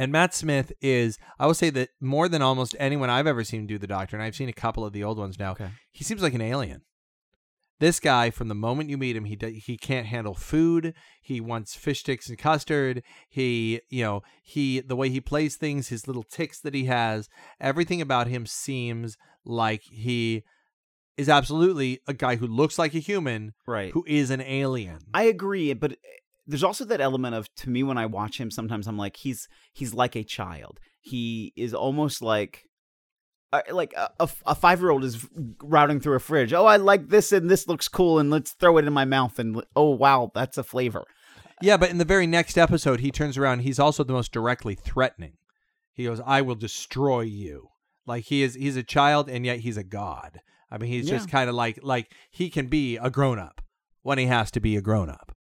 And Matt Smith is, I will say that more than almost anyone I've ever seen do the Doctor, and I've seen a couple of the old ones now. Okay. He seems like an alien. This guy, from the moment you meet him, he he can't handle food. He wants fish sticks and custard. He, you know, he the way he plays things, his little ticks that he has, everything about him seems like he is absolutely a guy who looks like a human right. who is an alien. I agree, but there's also that element of to me when I watch him, sometimes I'm like he's he's like a child. He is almost like. uh, Like a, a, a five year old is routing through a fridge. Oh, I like this and this looks cool, and let's throw it in my mouth. And oh, wow, that's a flavor. Yeah, but in the very next episode, he turns around. He's also the most directly threatening. He goes, "I will destroy you." Like he is, he's a child, and yet he's a god. I mean, he's just kind of like, like he can be a grown up when he has to be a grown up.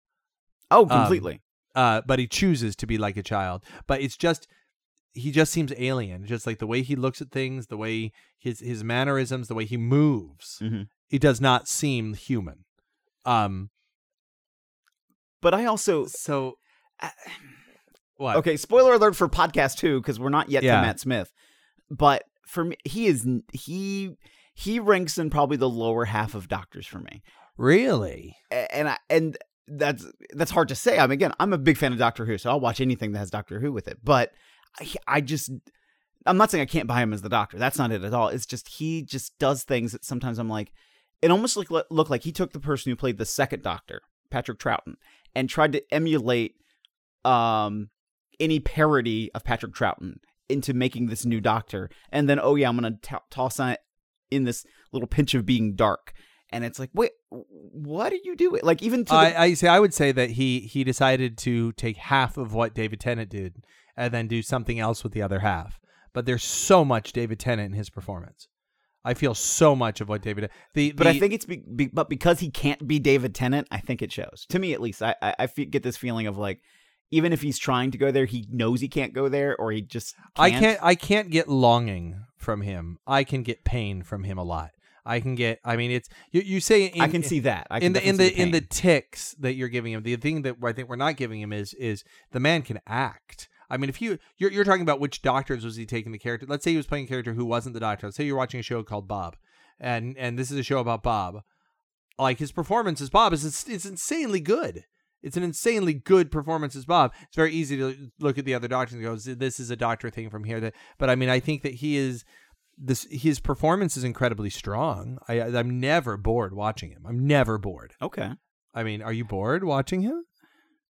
Oh, completely. Uh, but he chooses to be like a child. But it's just, he just seems alien. Just like the way he looks at things, the way his his mannerisms, the way he moves. Mhm. It does not seem human. Um. But I also So what? Okay, spoiler alert for podcast two because we're not yet Yeah. to Matt Smith. But for me, he is he he ranks in probably the lower half of doctors for me, Really? And I and that's that's hard to say. I'm again, I'm a big fan of Doctor Who, so I'll watch anything that has Doctor Who with it. But I, I just I'm not saying I can't buy him as the Doctor. That's not it at all. It's just he just does things that sometimes I'm like, it almost like look like he took the person who played the second Doctor, Patrick Troughton, and tried to emulate um any parody of Patrick Troughton into making this new Doctor, and then oh yeah, I'm gonna t- toss on it in this little pinch of being dark, and it's like wait, what are you doing? Like even to the, I, I say I would say that he he decided to take half of what David Tennant did and then do something else with the other half. But there's so much David Tennant in his performance. I feel so much of what David. The, but I think it's be, be, but because he can't be David Tennant, I think it shows to me at least. I I, I fe- get this feeling of like even if he's trying to go there, he knows he can't go there, or he just can't. I can't I can't get longing from him. I can get pain from him a lot. I can get. I mean, it's you. You say in, I can see that. I in the in definitely the in the ticks that you're giving him. The thing that I think we're not giving him is is the man can act. I mean, if you you're, you're talking about which doctors was he taking the character? Let's say he was playing a character who wasn't the doctor. Let's say you're watching a show called Bob, and and this is a show about Bob. Like his performance as Bob is it's, it's insanely good. It's an insanely good performance as Bob. It's very easy to look at the other doctors and go, "This is a doctor thing from here." That, but I mean, I think that he is this. His performance is incredibly strong. I, I'm never bored watching him. I'm never bored. okay. I mean, are you bored watching him?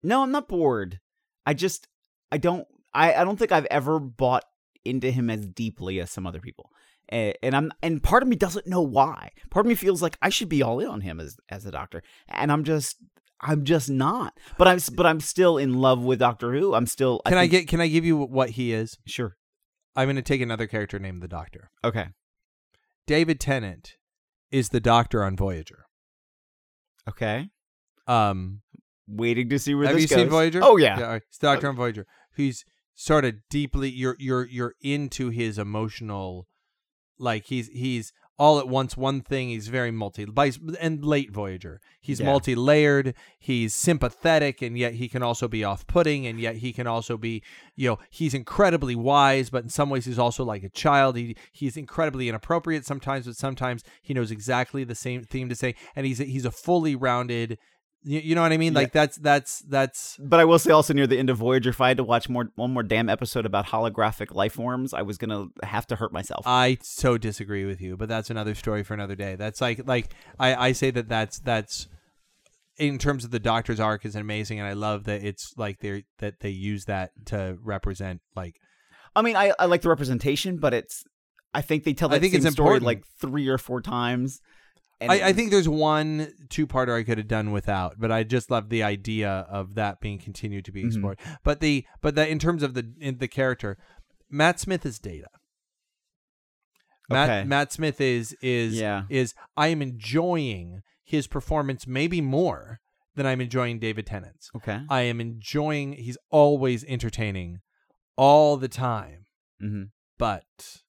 No, I'm not bored. I just I don't I, I don't think I've ever bought into him as deeply as some other people. And, and I'm and part of me doesn't know why. Part of me feels like I should be all in on him as as a doctor. And I'm just I'm just not. But I'm but I'm still in love with Doctor Who. I'm still Can I, think- get? Can I give you what he is? Sure. I'm going to take another character named the Doctor. Okay. David Tennant is the Doctor on Voyager. Okay. Um, Waiting to see where have this you goes. seen Voyager? Oh yeah. right. He's the Doctor on Voyager. He's sort of deeply. You're you're you're into his emotional. Like he's he's all at once one thing. He's very multi and late Voyager. He's Yeah. multi layered. He's sympathetic, and yet he can also be off putting, and yet he can also be you know he's incredibly wise, but in some ways he's also like a child. He he's incredibly inappropriate sometimes, but sometimes he knows exactly the same theme to say, and he's he's a fully rounded. You, you know what I mean? Yeah. Like that's that's that's But I will say also near the end of Voyager, if I had to watch more one more damn episode about holographic life forms, I was gonna have to hurt myself. I so disagree with you, but that's another story for another day. That's like like I, I say that that's that's in terms of the Doctor's arc is amazing, and I love that it's like they that they use that to represent like I mean, I, I like the representation, but it's I think they tell I that think same it's story like three or four times. And I, I think there's one two parter I could have done without, but I just love the idea of that being continued to be Mhm. explored. But the but that in terms of the in the character, Matt Smith is Data. Matt Okay. Matt Smith is is Yeah. is I am enjoying his performance maybe more than I'm enjoying David Tennant's. okay. I am enjoying he's always entertaining all the time, hmm but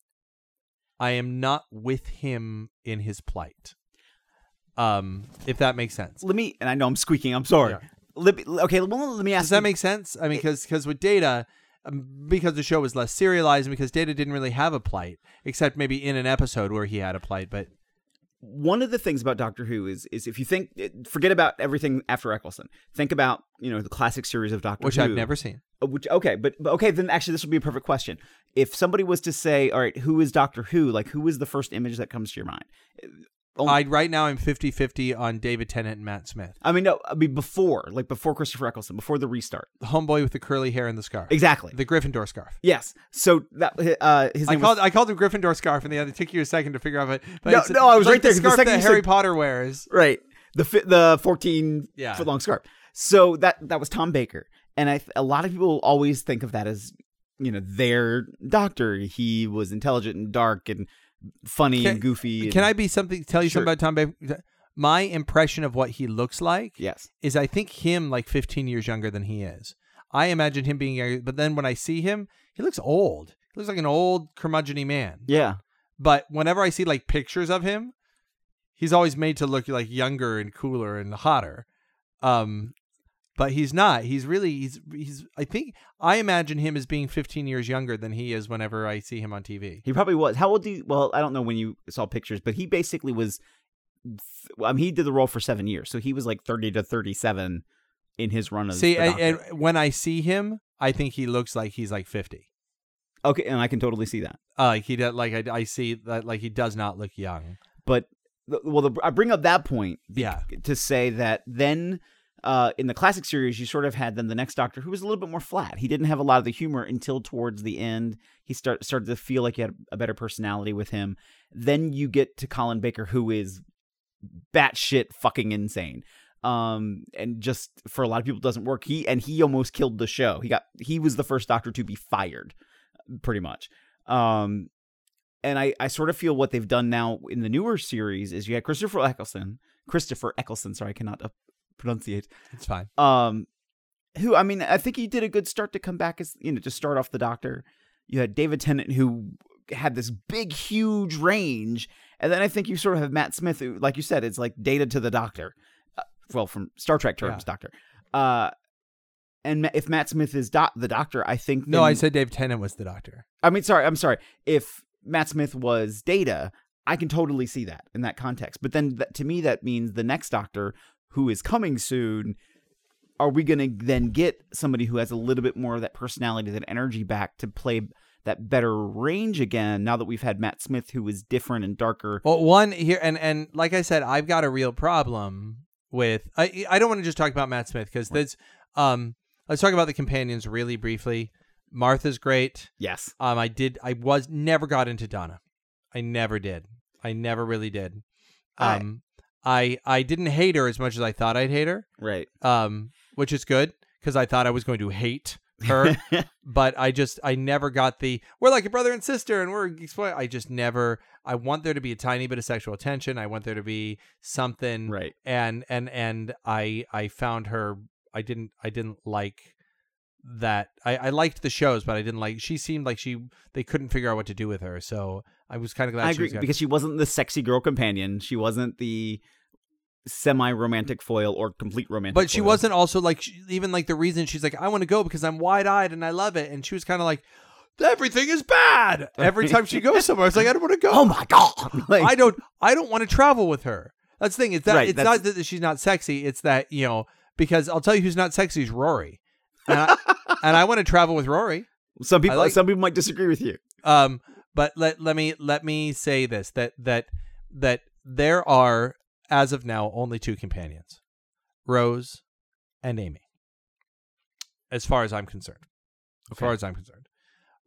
I am not with him in his plight. Um, if that makes sense. Let me, and I know I'm squeaking. I'm sorry. Yeah. Let me, okay, well, let me ask. Does that you- make sense? I mean, because because with Data, um, because the show was less serialized, and because Data didn't really have a plight, except maybe in an episode where he had a plight. But one of the things about Doctor Who is is if you think forget about everything after Eccleston, think about you know the classic series of Doctor which Who, I've never seen. Uh, Which okay, but, but okay, then actually this would be a perfect question. If somebody was to say, "All right, who is Doctor Who?" Like, who is the first image that comes to your mind? Oh. I right now I'm 50-50 on David Tennant and Matt Smith. I mean, no, I mean before, like before Christopher Eccleston, before the restart. The homeboy with the curly hair and the scarf. Exactly. The Gryffindor scarf. Yes. So that uh, his I called was, I called him Gryffindor scarf, and they had to take you a second to figure out. But, but No, no, I was like right there, The the scarf second that Harry said- Potter wears. right the fi- the fourteen Yeah. foot long scarf. So that that was Tom Baker, and I a lot of people always think of that as you know their doctor. He was intelligent and dark and funny Can- and goofy. Can and- I be something? Tell you Sure. something about Tom. My impression of what he looks like Yes. is I think him like 15 years younger than he is. I imagine him being younger, but then when I see him, he looks old. He looks like an old curmudgeony man. Yeah. But whenever I see like pictures of him, he's always made to look like younger and cooler and hotter. Um, but he's not. He's really he's he's. I think I imagine him as being 15 years younger than he is whenever I see him on TV. He probably was. How old do you? Well, I don't know when you saw pictures, but he basically was. I mean, he did the role for seven years, so he was like thirty to thirty-seven in his run of. See, the and, when I see him, I think he looks like he's like 50. okay, and I can totally see that. Uh, he does, like I, I see that like he does not look young. But the- well, the, I bring up that point Yeah. to say that then. Uh, in the classic series, you sort of had then the next Doctor who was a little bit more flat. He didn't have a lot of the humor until towards the end. He start, started to feel like he had a better personality with him. Then you get to Colin Baker, who is batshit fucking insane. Um, and just for a lot of people doesn't work. He and he almost killed the show. He got he was the first Doctor to be fired, pretty much. Um, and I I sort of feel what they've done now in the newer series is you had Christopher Eccleston, Christopher Eccleston. Sorry, I cannot pronunciate. It's fine. Um, who I mean, I think he did a good start to come back as you know to start off the Doctor. You had David Tennant who had this big, huge range, and then I think you sort of have Matt Smith, who, like you said, it's like data to the Doctor. Uh, well, from Star Trek terms, Yeah. Doctor. Uh, and if Matt Smith is doc- the Doctor, I think No, then- I said Dave Tennant was the doctor. I mean, sorry, I'm sorry. If Matt Smith was Data, I can totally see that in that context. But then, that, to me, that means the next Doctor, who is coming soon, are we going to then get somebody who has a little bit more of that personality, that energy back to play that better range again? Now that we've had Matt Smith, who is different and darker. Well, one here, and and like I said, I've got a real problem with. I I don't want to just talk about Matt Smith because there's. Um, let's talk about the companions really briefly. Martha's great. Yes, Um, I did. I was never got into Donna. I never did. I never really did. Um, I I didn't hate her as much as I thought I'd hate her. right. Um, which is good because I thought I was going to hate her. but I just I never got the we're like a brother and sister and we're exploit. I just never. I want there to be a tiny bit of sexual tension. I want there to be something. right. And and and I I found her. I didn't I didn't like that. I I liked the shows, but I didn't like. She seemed like she they couldn't figure out what to do with her. So I was kind of glad I she agree was because she wasn't the sexy girl companion. She wasn't the semi-romantic foil or complete romantic. But she foil. wasn't also like she, even like the reason she's like I want to go because I'm wide eyed and I love it, and she was kind of like everything is bad every time she goes somewhere. It's like I don't want to go. Oh my god! Like, I don't I don't want to travel with her. That's the thing. It's that Right, it's not that she's not sexy. It's that you know because I'll tell you who's not sexy is Rory, and I, and I want to travel with Rory. some people, like- some people might disagree with you. Um, but let let me let me say this that that that there are as of now only two companions, Rose and Amy. As far as I'm concerned, as far as I'm concerned,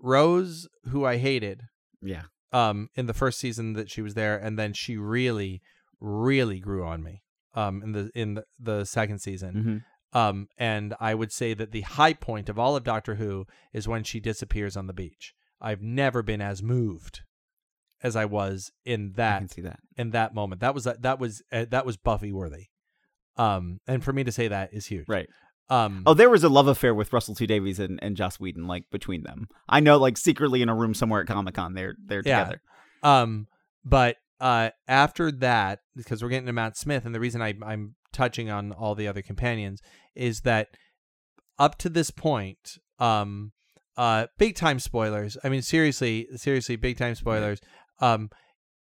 Rose, who I hated, Yeah, um in the first season that she was there and then she really really grew on me um in the in the, the second season Mhm. Um and i would say that the high point of all of doctor who is when she disappears on the beach i've never been as moved as i was in that that. in that moment that was that was uh, that was buffy worthy um and for me to say that is huge Right. um Oh, there was a love affair with Russell T Davies and, and Joss Whedon, like between them. I know, like secretly in a room somewhere at Comic Con, they're they're Yeah. together. Um, but uh, after that, because we're getting to Matt Smith, and the reason I, I'm touching on all the other companions is that up to this point, um, uh, big time spoilers. I mean, seriously, seriously, big time spoilers. Um,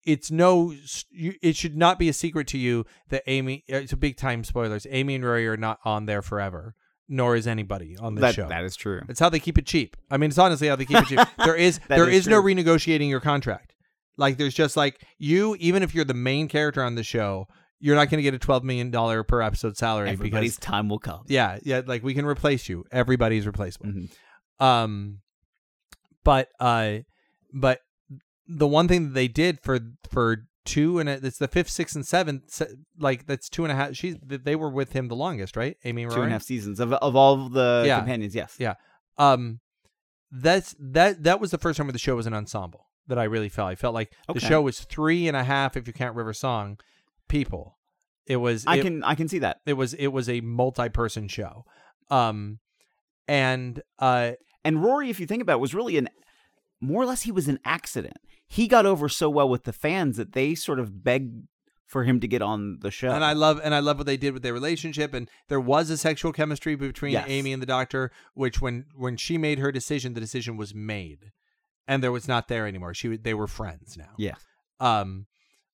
it's no, it should not be a secret to you that Amy. uh, It's a big time spoilers. Amy and Rory are not on there forever, nor is anybody on this That show. that is true. It's how they keep it cheap. I mean, it's honestly how they keep it cheap. There is there is, is, no renegotiating your contract. Like there's just like you, even if you're the main character on the show, you're not going to get a twelve million dollar per episode salary Everybody's because time will come. yeah, yeah, like we can replace you. Everybody's replaceable. Mhm. Um, but uh, but the one thing that they did for for two and a, it's the fifth, sixth, and seventh, like that's two and a half. She's they were with him the longest, right? Amy Two and a half seasons of of all of the Yeah. companions. Yes. Yeah. Um, that's that that was the first time where the show was an ensemble that I really felt. I felt like Okay. the show was three and a half, if you count River Song, people. It was. I it, can I can see that. It was. It was a multi-person show. Um, and uh, And Rory, if you think about it, was really an more or less he was an accident. He got over so well with the fans that they sort of begged for him to get on the show. and I love and I love what they did with their relationship. And there was a sexual chemistry between Yes. Amy and the Doctor, which when when she made her decision, the decision was made, and there was not there anymore. She they were friends now. yeah. Um,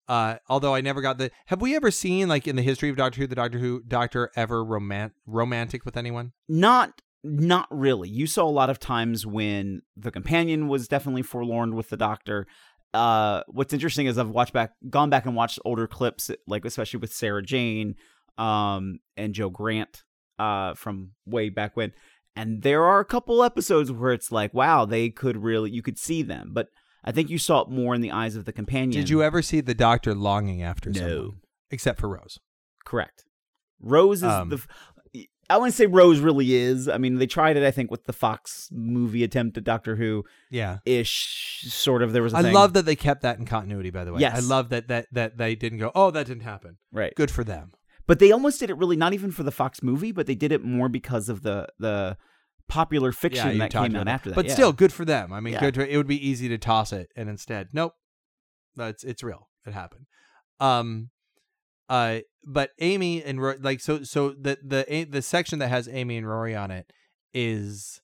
uh, although I never got the. Have we ever seen like in the history of Doctor Who the Doctor Who Doctor ever romant romantic with anyone? Not not really. You saw a lot of times when the companion was definitely forlorn with the doctor. Uh, what's interesting is I've watched back, gone back and watched older clips, like especially with Sarah Jane, um, and Jo Grant, uh, from way back when. And there are a couple episodes where it's like, wow, they could really, you could see them. But I think you saw it more in the eyes of the companion. Did you ever see the Doctor longing after No. someone? Except for Rose. Correct. Rose is Um, the. I wouldn't say Rose really is. I mean, they tried it. I think with the Fox movie attempt at Doctor Who Yeah. ish, sort of. There was. a I thing. love that they kept that in continuity. By the way, Yes. I love that that that they didn't go. Oh, that didn't happen. right, Good for them. But they almost did it really not even for the Fox movie, but they did it more because of the the popular fiction you that came about out after that. But yeah. still, good for them. I mean, Yeah. good. To, it would be easy to toss it, and instead, nope. That's it's real. It happened. Um, uh, but Amy and Ro- like so so the the the section that has Amy and Rory on it is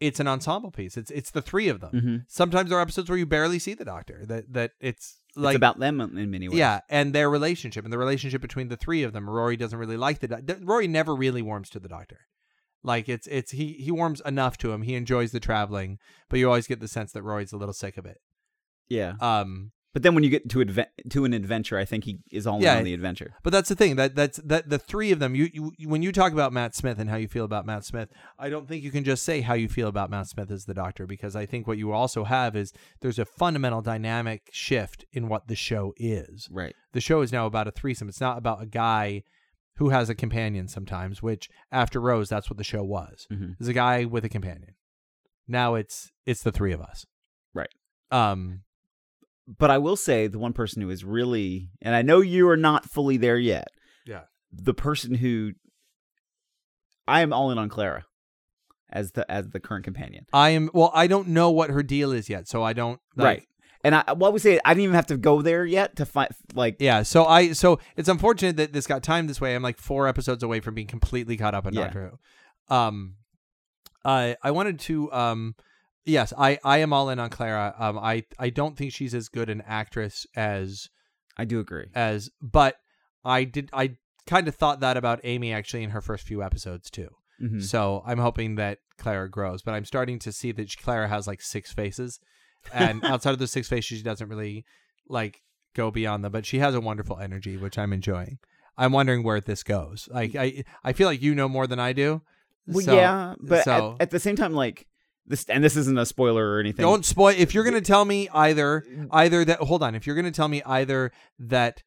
it's an ensemble piece. It's it's the three of them. Mhm. Sometimes there are episodes where you barely see the doctor. That that it's like it's about them in many ways. yeah, and their relationship and the relationship between the three of them. Rory doesn't really like the doc- Rory never really warms to the doctor. Like it's it's he he warms enough to him. He enjoys the traveling, but you always get the sense that Rory's a little sick of it. yeah. Um, But then when you get to adve- to an adventure, I think he is all Yeah. in on the adventure. but that's the thing that that's that the three of them. You, you when you talk about Matt Smith and how you feel about Matt Smith, I don't think you can just say how you feel about Matt Smith as the doctor because I think what you also have is there's a fundamental dynamic shift in what the show is. Right. the show is now about a threesome. It's not about a guy who has a companion sometimes, which after Rose, that's what the show was. Mhm. There's a guy with a companion. Now it's it's the three of us. Right. Um But I will say the one person who is really, and I know you are not fully there yet. Yeah. The person who I am all in on Clara as the as the current companion. I am well, I don't know what her deal is yet, so I don't like, right. And I what we say I didn't even have to go there yet to find like Yeah, so I so it's unfortunate that this got timed this way. I'm like four episodes away from being completely caught up on Yeah. Doctor Who. Um I I wanted to um yes, I I am all in on Clara. Um I I don't think she's as good an actress as I do agree. as but I did I kind of thought that about Amy actually in her first few episodes too. Mhm. So I'm hoping that Clara grows, but I'm starting to see that Clara has like six faces, and outside of those six faces, she doesn't really like go beyond them. But she has a wonderful energy, which I'm enjoying. I'm wondering where this goes. Like I I feel like you know more than I do. Well, So- yeah, but so- at, at the same time, like this, and this isn't a spoiler or anything. Don't spoil. If you're going to tell me either, mm. either that. Hold on. If you're going to tell me either that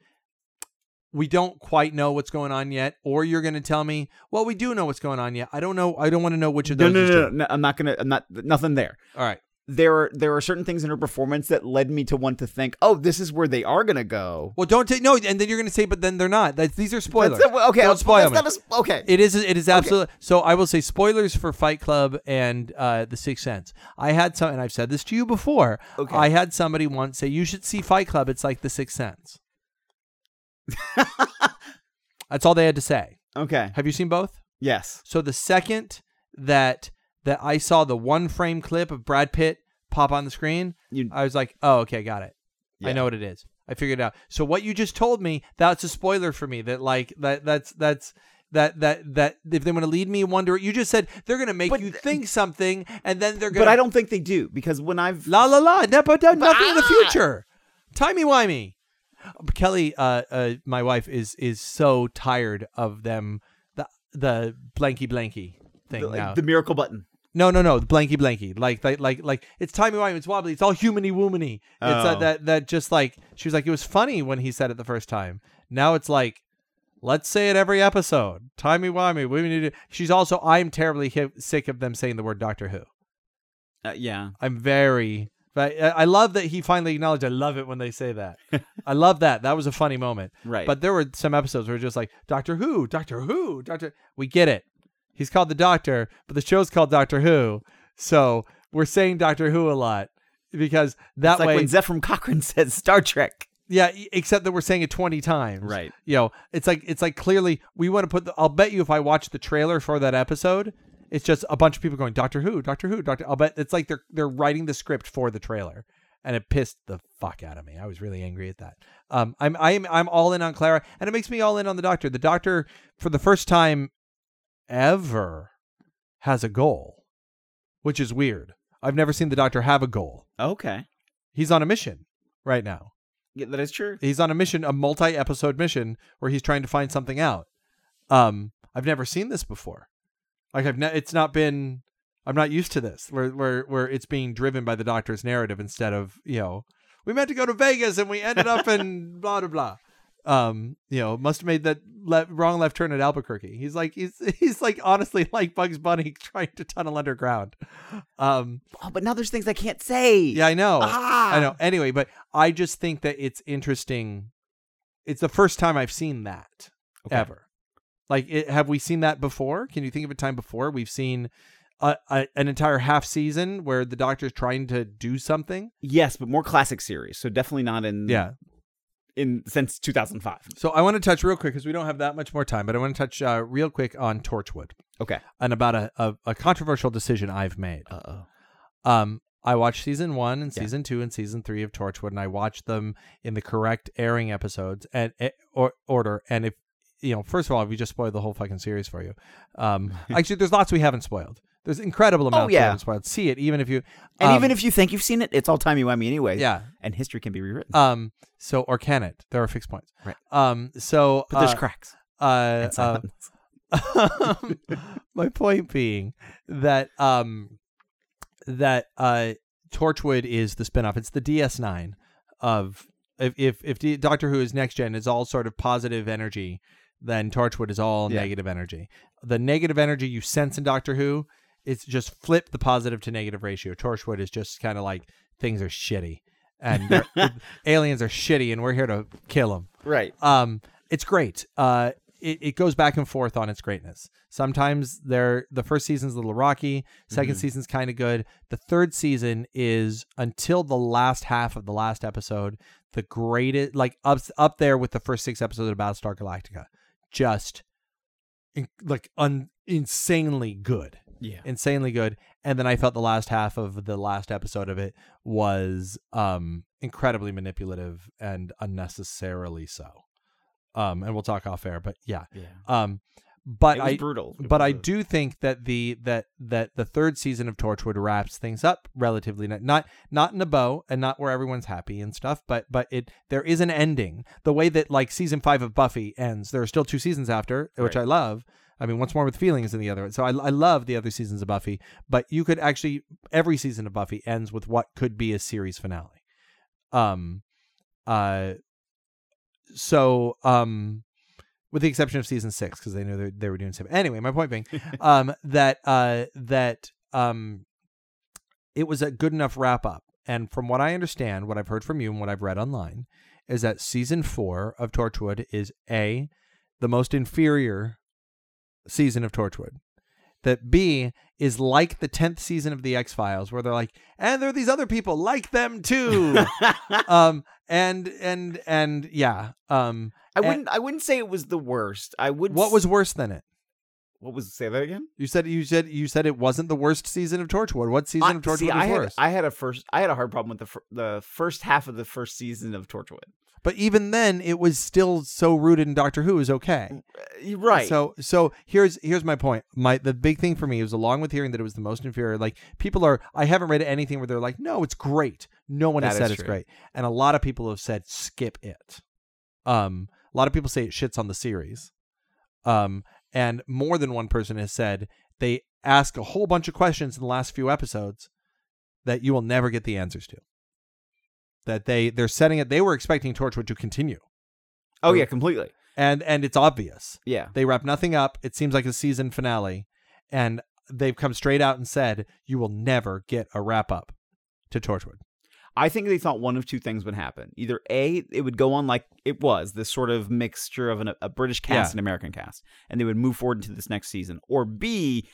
we don't quite know what's going on yet, or you're going to tell me, well, we do know what's going on yet. I don't know. I don't want to know which of No, those. no, is no, no, no. I'm not gonna. I'm not. Nothing there. All right. There are there are certain things in her performance that led me to want to think, oh, this is where they are gonna go. Well, don't take no, and then you're going to say, but then they're not. That's, these are spoilers. That's- okay, Don't spoil not a okay. It is. It is absolutely. So I will say spoilers for Fight Club and uh, The Sixth Sense. I had some, and I've said this to you before. Okay. I had somebody once say you should see Fight Club. It's like The Sixth Sense. That's all they had to say. okay. Have you seen both? Yes. So the second that that I saw the one frame clip of Brad Pitt pop on the screen, You. I was like, "Oh, okay, got it. I know what it is. I figured it out." So what you just told me, that's a spoiler for me. That like that that's that's that that that if they want to lead me in one direction, you just said they're going to make But you think something, and then they're gonna. But I don't think they do because when I've La la la. But no- nothing in the ah! future. Timey wimey. Kelly, uh, uh, my wife is is so tired of them. The the blanky blanky thing the, like, now. the miracle button. No, no, no, the blanky blanky. Like, like, like, like it's timey wimey. It's wobbly. It's all humany woomany. It's uh, Oh. that that just like she was like it was funny when he said it the first time. Now it's like, let's say it every episode. Timey wimey. We need to. She's also. I'm terribly hi- sick of them saying the word Doctor Who. Uh, yeah. I'm very. But I I love that he finally acknowledged. I love it when they say that. I love that. That was a funny moment. Right. But there were some episodes where just like Doctor Who, Doctor Who, Doctor. We get it. He's called the Doctor, but the show's called Doctor Who. So we're saying Doctor Who a lot because that it's like way, when Zefram Cochrane says Star Trek. yeah. Except that we're saying it twenty times. Right. You know, it's like it's like clearly we want to put. The, I'll bet you if I watch the trailer for that episode, it's just a bunch of people going Doctor Who, Doctor Who, Doctor. I'll bet it's like they're they're writing the script for the trailer, and it pissed the fuck out of me. I was really angry at that. Um, I'm I'm I'm all in on Clara, and it makes me all in on the Doctor. The Doctor, for the first time ever, has a goal, which is weird. I've never seen the Doctor have a goal. Okay. He's on a mission right now. Yeah, that is true. He's on a mission, a multi-episode mission where he's trying to find something out. Um, I've never seen this before. Like I've ne- it's not been. I'm not used to this, where where where it's being driven by the doctor's narrative instead of you know we meant to go to Vegas and we ended up in blah blah blah. Um, you know, must have made that le- wrong left turn at Albuquerque. He's like he's he's like honestly like Bugs Bunny trying to tunnel underground. Um, Oh, but now there's things I can't say. yeah, I know. Ah. I know. Anyway, but I just think that it's interesting. It's the first time I've seen that. Okay. ever. Like, it, have we seen that before? Can you think of a time before we've seen a, a, an entire half season where the Doctor's trying to do something? Yes, but more classic series. So definitely not in Yeah. In since 2005. So I want to touch real quick because we don't have that much more time, but I want to touch uh, real quick on Torchwood Okay. and about a, a, a controversial decision I've made. Uh oh. Um, I watched season one and Yeah. season two and season three of Torchwood, and I watched them in the correct airing episodes and eh, or, order. And if you know, first of all, we just spoiled the whole fucking series for you. Um, actually, there's lots we haven't spoiled. There's incredible amounts we Oh, yeah. haven't spoiled. See it, even if you And um, even if you think you've seen it, it's all timey wimey anyway. yeah. And history can be rewritten. Um. So or can it? There are fixed points. Right. Um. So but there's uh, cracks. uh, uh, my point being that um that uh Torchwood is the spinoff. It's the DS9 of if if if D- Doctor Who is next gen is all sort of positive energy, then Torchwood is all Yeah. negative energy. The negative energy you sense in Doctor Who, it's just flip the positive to negative ratio. Torchwood is just kind of like things are shitty and aliens are shitty and we're here to kill them. right. Um, it's great. Uh, it, it goes back and forth on its greatness. Sometimes they're the first season's a little rocky, 2nd Mhm. season's kind of good. The third season is until the last half of the last episode, the greatest, like up up there with the first six episodes of Battlestar Galactica, just in, like un, insanely good Yeah. insanely good and then i felt the last half of the last episode of it was um incredibly manipulative and unnecessarily so um and we'll talk off air but yeah Yeah. um but i brutal. It but I do think that the that that the third season of Torchwood wraps things up relatively not not not in a bow and not where everyone's happy and stuff, but but it there is an ending. The way that like season five of Buffy ends, there are still two seasons after, which Right. I love. I mean, what's more with feelings than the other? So I I love the other seasons of Buffy, but you could actually every season of Buffy ends with what could be a series finale. Um, uh, so um with the exception of season six because they knew they, they were doing seven. Anyway, my point being, um, that uh, that um, it was a good enough wrap up. And from what I understand, what I've heard from you and what I've read online, is that season four of Torchwood is a the most inferior season of Torchwood. That B is like the tenth season of the X Files, where they're like, and there are these other people like them too. um, and and and yeah. Um, I wouldn't. I wouldn't say it was the worst. I would. what s- was worse than it? What was? Say that again. You said you said you said it wasn't the worst season of Torchwood. What season I, of Torchwood see, was I had, worse? I had a first. I had a hard problem with the fir- the first half of the first season of Torchwood. But even then, it was still so rooted in Doctor Who is okay. Uh, you're right. So so here's here's my point. My the big thing for me was along with hearing that it was the most inferior. Like people are, I haven't read anything where they're like, no, it's great. No one has said it's true. great, and a lot of people have said skip it. Um, a lot of people say it shits on the series. Um, and more than one person has said they ask a whole bunch of questions in the last few episodes that you will never get the answers to. That they they're setting it. They were expecting Torchwood to continue, oh yeah, completely. and and it's obvious. Yeah. They wrap nothing up. It seems like a season finale, and they've come straight out and said you will never get a wrap up to Torchwood. I think they thought one of two things would happen. Either A, it would go on like it was, this sort of mixture of an, a British cast Yeah. and American cast, and they would move forward into this next season. Or B,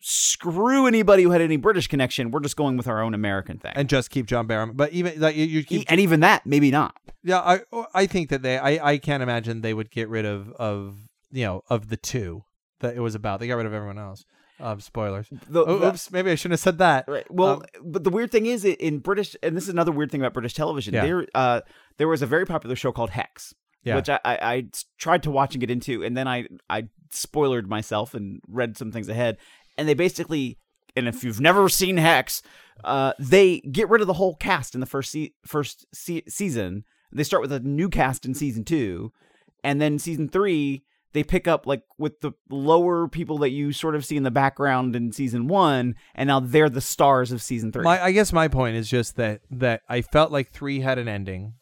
screw anybody who had any British connection. We're just going with our own American thing. and just keep John Barrowman. But even like you, you keep, and even that, maybe not. yeah, I I think that they I I can't imagine they would get rid of of you know of the two that it was about. They got rid of everyone else. Um, spoilers. The- Oh, the- oops, maybe I shouldn't have said that. Right. Well, Um, but the weird thing is, in British, and this is another weird thing about British television. Yeah. There, uh, there was a very popular show called Hex, Yeah. which I I tried to watch and get into, and then I, I spoilered myself and read some things ahead, and they basically, and if you've never seen Hex, uh, they get rid of the whole cast in the first se- first se- season. They start with a new cast in season two, and then season three they pick up like with the lower people that you sort of see in the background in season one, and now they're the stars of season three. My, I guess my point is just that that I felt like three had an ending.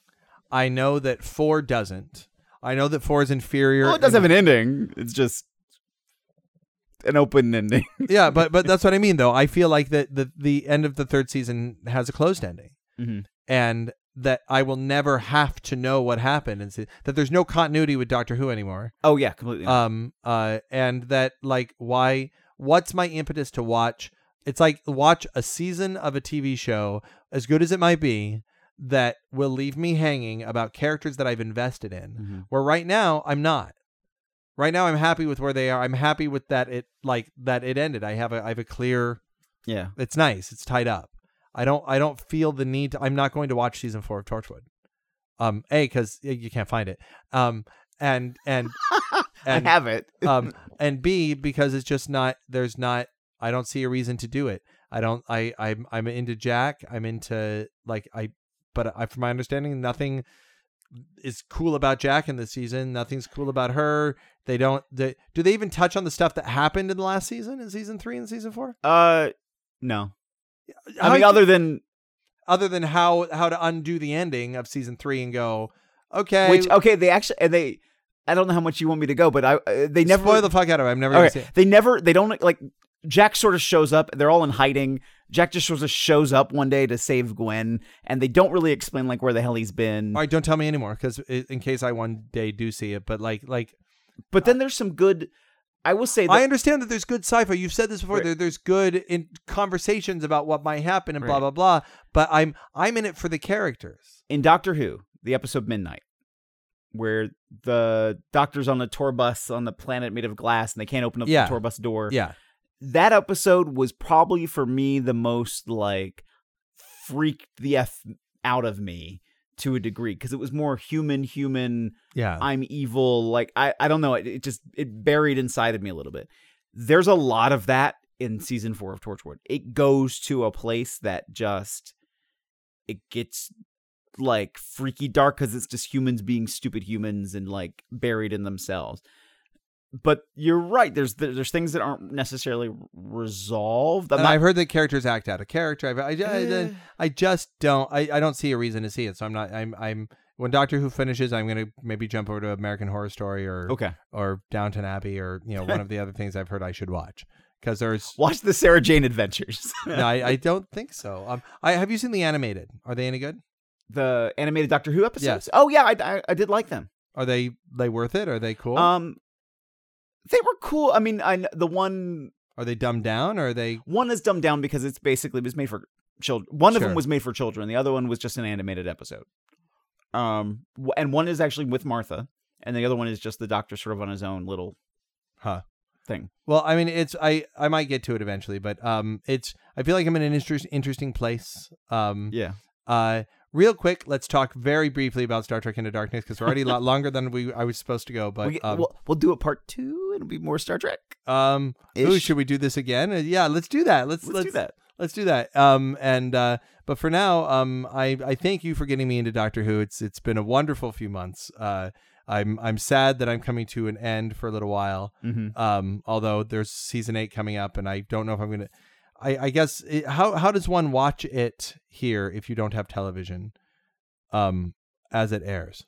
I know that four doesn't. I know that four is inferior. well, it does have an ending. It's just an open ending. yeah, but but that's what I mean though. I feel like that the the end of the third season has a closed ending, mm-hmm. and that I will never have to know what happened and see, that there's no continuity with Doctor Who anymore. Oh yeah, completely. Um uh and that like why what's my impetus to watch it's like watch a season of a TV show as good as it might be that will leave me hanging about characters that I've invested in. Mhm. Where right now I'm not. Right now I'm happy with where they are. I'm happy with that it like that it ended. I have a I have a clear yeah. it's nice. It's tied up. I don't. I don't feel the need. To, I'm not going to watch season four of Torchwood. Um, a because you can't find it. Um, and and and I have it. um, and b because it's just not. There's not. I don't see a reason to do it. I don't. I I'm I'm into Jack. I'm into like I. But I, from my understanding, nothing is cool about Jack in this season. Nothing's cool about her. They don't. They, do they even touch on the stuff that happened in the last season, in season three and season four? uh, no. How I mean, other than other than how how to undo the ending of season three and go, okay, which, okay, they actually and they. I don't know how much you want me to go, but I uh, they never spoil the fuck out of it. I'm never Okay, they never they don't like Jack sort of shows up. They're all in hiding. Jack just sort of shows up one day to save Gwen, and they don't really explain like where the hell he's been. All right, don't tell me anymore, because in case I one day do see it, but like like But then there's some good. I will say that I understand that there's good sci-fi. You've said this before. Right. There, there's good in conversations about what might happen and blah blah blah. But I'm I'm in it for the characters. in Doctor Who, the episode Midnight, where the doctor's on the tour bus on the planet made of glass and they can't open up Yeah. the tour bus door. Yeah, That episode was probably for me the most like freaked the F out of me to a degree because it was more human, human. yeah. I'm evil. Like I, I don't know. It, it just it buried inside of me a little bit. There's a lot of that in season four of Torchwood. It goes to a place that just it gets like freaky dark because it's just humans being stupid humans and like buried in themselves. But you're right. There's there's things that aren't necessarily resolved. Not- I've heard that characters act out of character. I've, I, I, Eh. I just don't. I, I don't see a reason to see it. So I'm not. I'm I'm when Doctor Who finishes, I'm gonna maybe jump over to American Horror Story or okay. or Downton Abbey or you know one of the other things I've heard I should watch because there's Watch the Sarah Jane Adventures. no I, I don't think so. Um, I have you seen the animated? Are they any good? the animated Doctor Who episodes. Yes. Oh yeah, I, I I did like them. Are they they worth it? Are they cool? Um, they were cool. I mean, I the one are they dumbed down? Or are they? one is dumbed down because it's basically it was made for children. One of them was made for children. The other one was just an animated episode. Um, and one is actually with Martha, and the other one is just the Doctor sort of on his own little Huh. thing. Well, I mean, it's I I might get to it eventually, but um, it's I feel like I'm in an interest, interesting place. Um, Yeah. Uh, real quick, let's talk very briefly about Star Trek Into Darkness because we're already a lot longer than we I was supposed to go. But we, um, will we'll do a part two. and It'll be more Star Trek. um, ooh, should we do this again? Uh, yeah, let's do that. Let's Let's, do that. Let's do that. Um, and uh, but for now, um, I I thank you for getting me into Doctor Who. It's it's been a wonderful few months. Uh, I'm I'm sad that I'm coming to an end for a little while. Mm-hmm. Um, although there's season eight coming up, and I don't know if I'm gonna. I I guess it, how how does one watch it here if you don't have television? Um, as it airs,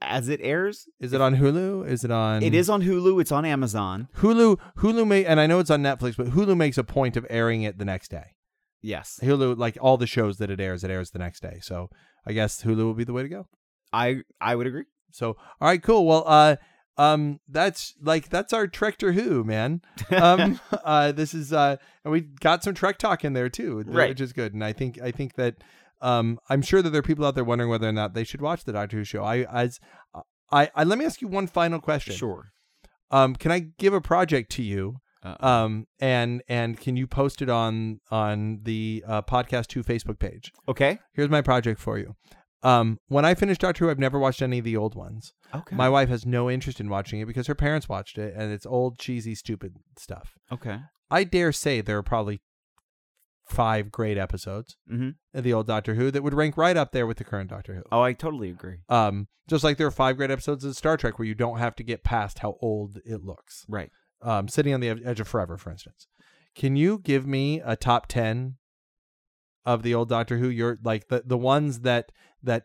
As it airs, is it on Hulu? Is it on? it is on Hulu. It's on Amazon. Hulu. Hulu may, and I know it's on Netflix, but Hulu makes a point of airing it the next day. Yes, Hulu, like all the shows that it airs, it airs the next day. So I guess Hulu will be the way to go. I I would agree. So all right, cool. Well, uh, um, that's like that's our Trek to Who, man. Um, uh, this is uh, and we got some Trek talk in there too, Right. which is good. And I think I think that um, I'm sure that there are people out there wondering whether or not they should watch the Doctor Who show. I as I, I let me ask you one final question. Sure. Um, can I give a project to you? Uh, Um, and and can you post it on on the uh, podcast two Facebook page? okay. Here's my project for you. Um, when I finished Doctor Who, I've never watched any of the old ones. Okay. My wife has no interest in watching it because her parents watched it, and it's old, cheesy, stupid stuff. okay. I dare say there are probably five great episodes Mm-hmm. of the old Doctor Who that would rank right up there with the current Doctor Who. Oh, I totally agree. Um, just like there are five great episodes of Star Trek where you don't have to get past how old it looks. Right. Um, City on the Edge of Forever, for instance. Can you give me a top ten of the old Doctor Who? You're like the the ones that that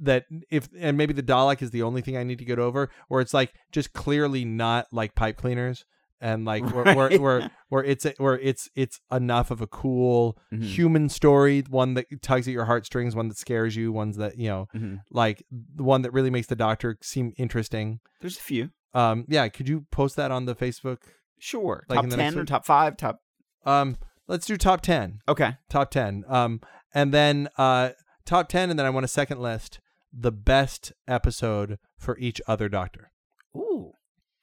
that if and maybe the Dalek is the only thing I need to get over, or it's like just clearly not like pipe cleaners and like where where, Right. where where it's where it's it's enough of a cool Mhm. human story, one that tugs at your heartstrings, one that scares you, ones that you know Mhm. like the one that really makes the doctor seem interesting. There's a few. Um, yeah, could you post that on the Facebook? Sure. Like top in the next ten or top five? Top. Um, let's do top ten. Okay. top 10 um and then uh top 10 and then i want a second list the best episode for each other doctor Ooh.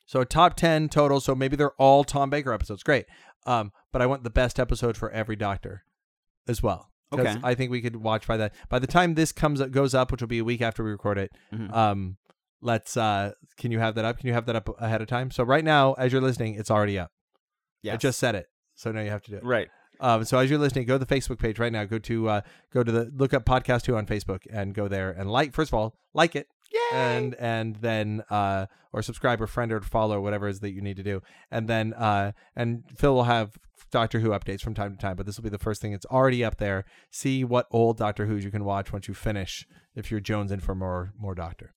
so top 10 total so maybe they're all tom baker episodes great um but i want the best episode for every doctor as well. Okay. i think we could watch by that by the time this comes goes up which will be a week after we record it Mhm. um let's uh can you have that up can you have that up ahead of time so right now as you're listening it's already up Yeah. i just said it so now you have to do it right. Um, so as you're listening, go to the Facebook page right now. Go to uh, go to the look up podcast who on Facebook and go there and like. First of all, like it Yay. and and then uh, or subscribe or friend or follow whatever it is that you need to do. And then uh, and Phil will have Doctor Who updates from time to time, but this will be the first thing. It's already up there. See what old Doctor Who's you can watch once you finish. If you're Jones in for more more Doctor,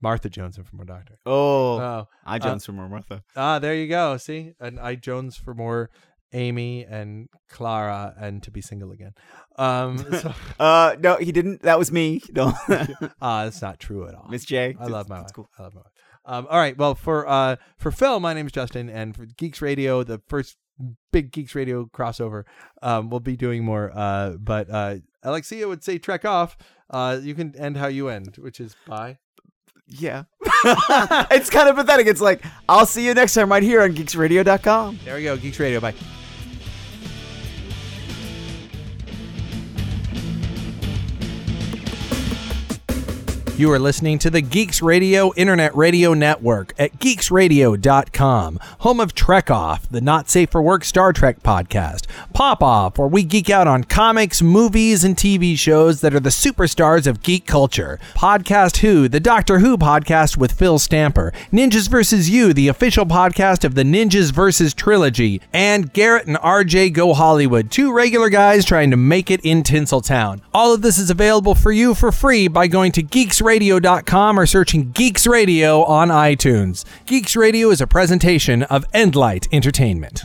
Martha Jones in for more Doctor. oh. Oh, I Jones for more Martha. ah, there you go. See, and I Jones for more Amy and Clara and to be single again. Um, so, Uh, no, he didn't. That was me. No, uh, that's not true at all. Miss J. I love my wife. Cool. I love my wife. Um, all right. Well, for uh, for Phil, my name is Justin, and for Geeks Radio, the first big Geeks Radio crossover, um, we'll be doing more. Uh, but uh, Alexia would say trek off. Uh, you can end how you end, which is bye. Yeah. it's kind of pathetic. It's like, I'll see you next time right here on geeksradio.com. There we go. Geeks Radio. Bye. You are listening to the Geeks Radio Internet Radio Network at geeksradio.com, home of Trek Off, the not safe for work Star Trek podcast. Pop Off, where we geek out on comics, movies, and TV shows that are the superstars of geek culture. Podcast Who, the Doctor Who podcast with Phil Stamper. Ninjas vs. You, the official podcast of the Ninjas vs. trilogy. And Garrett and RJ Go Hollywood, two regular guys trying to make it in Tinseltown. All of this is available for you for free by going to geeksradio.com or searching Geeks Radio on iTunes. Geeks Radio is a presentation of Endlight Entertainment.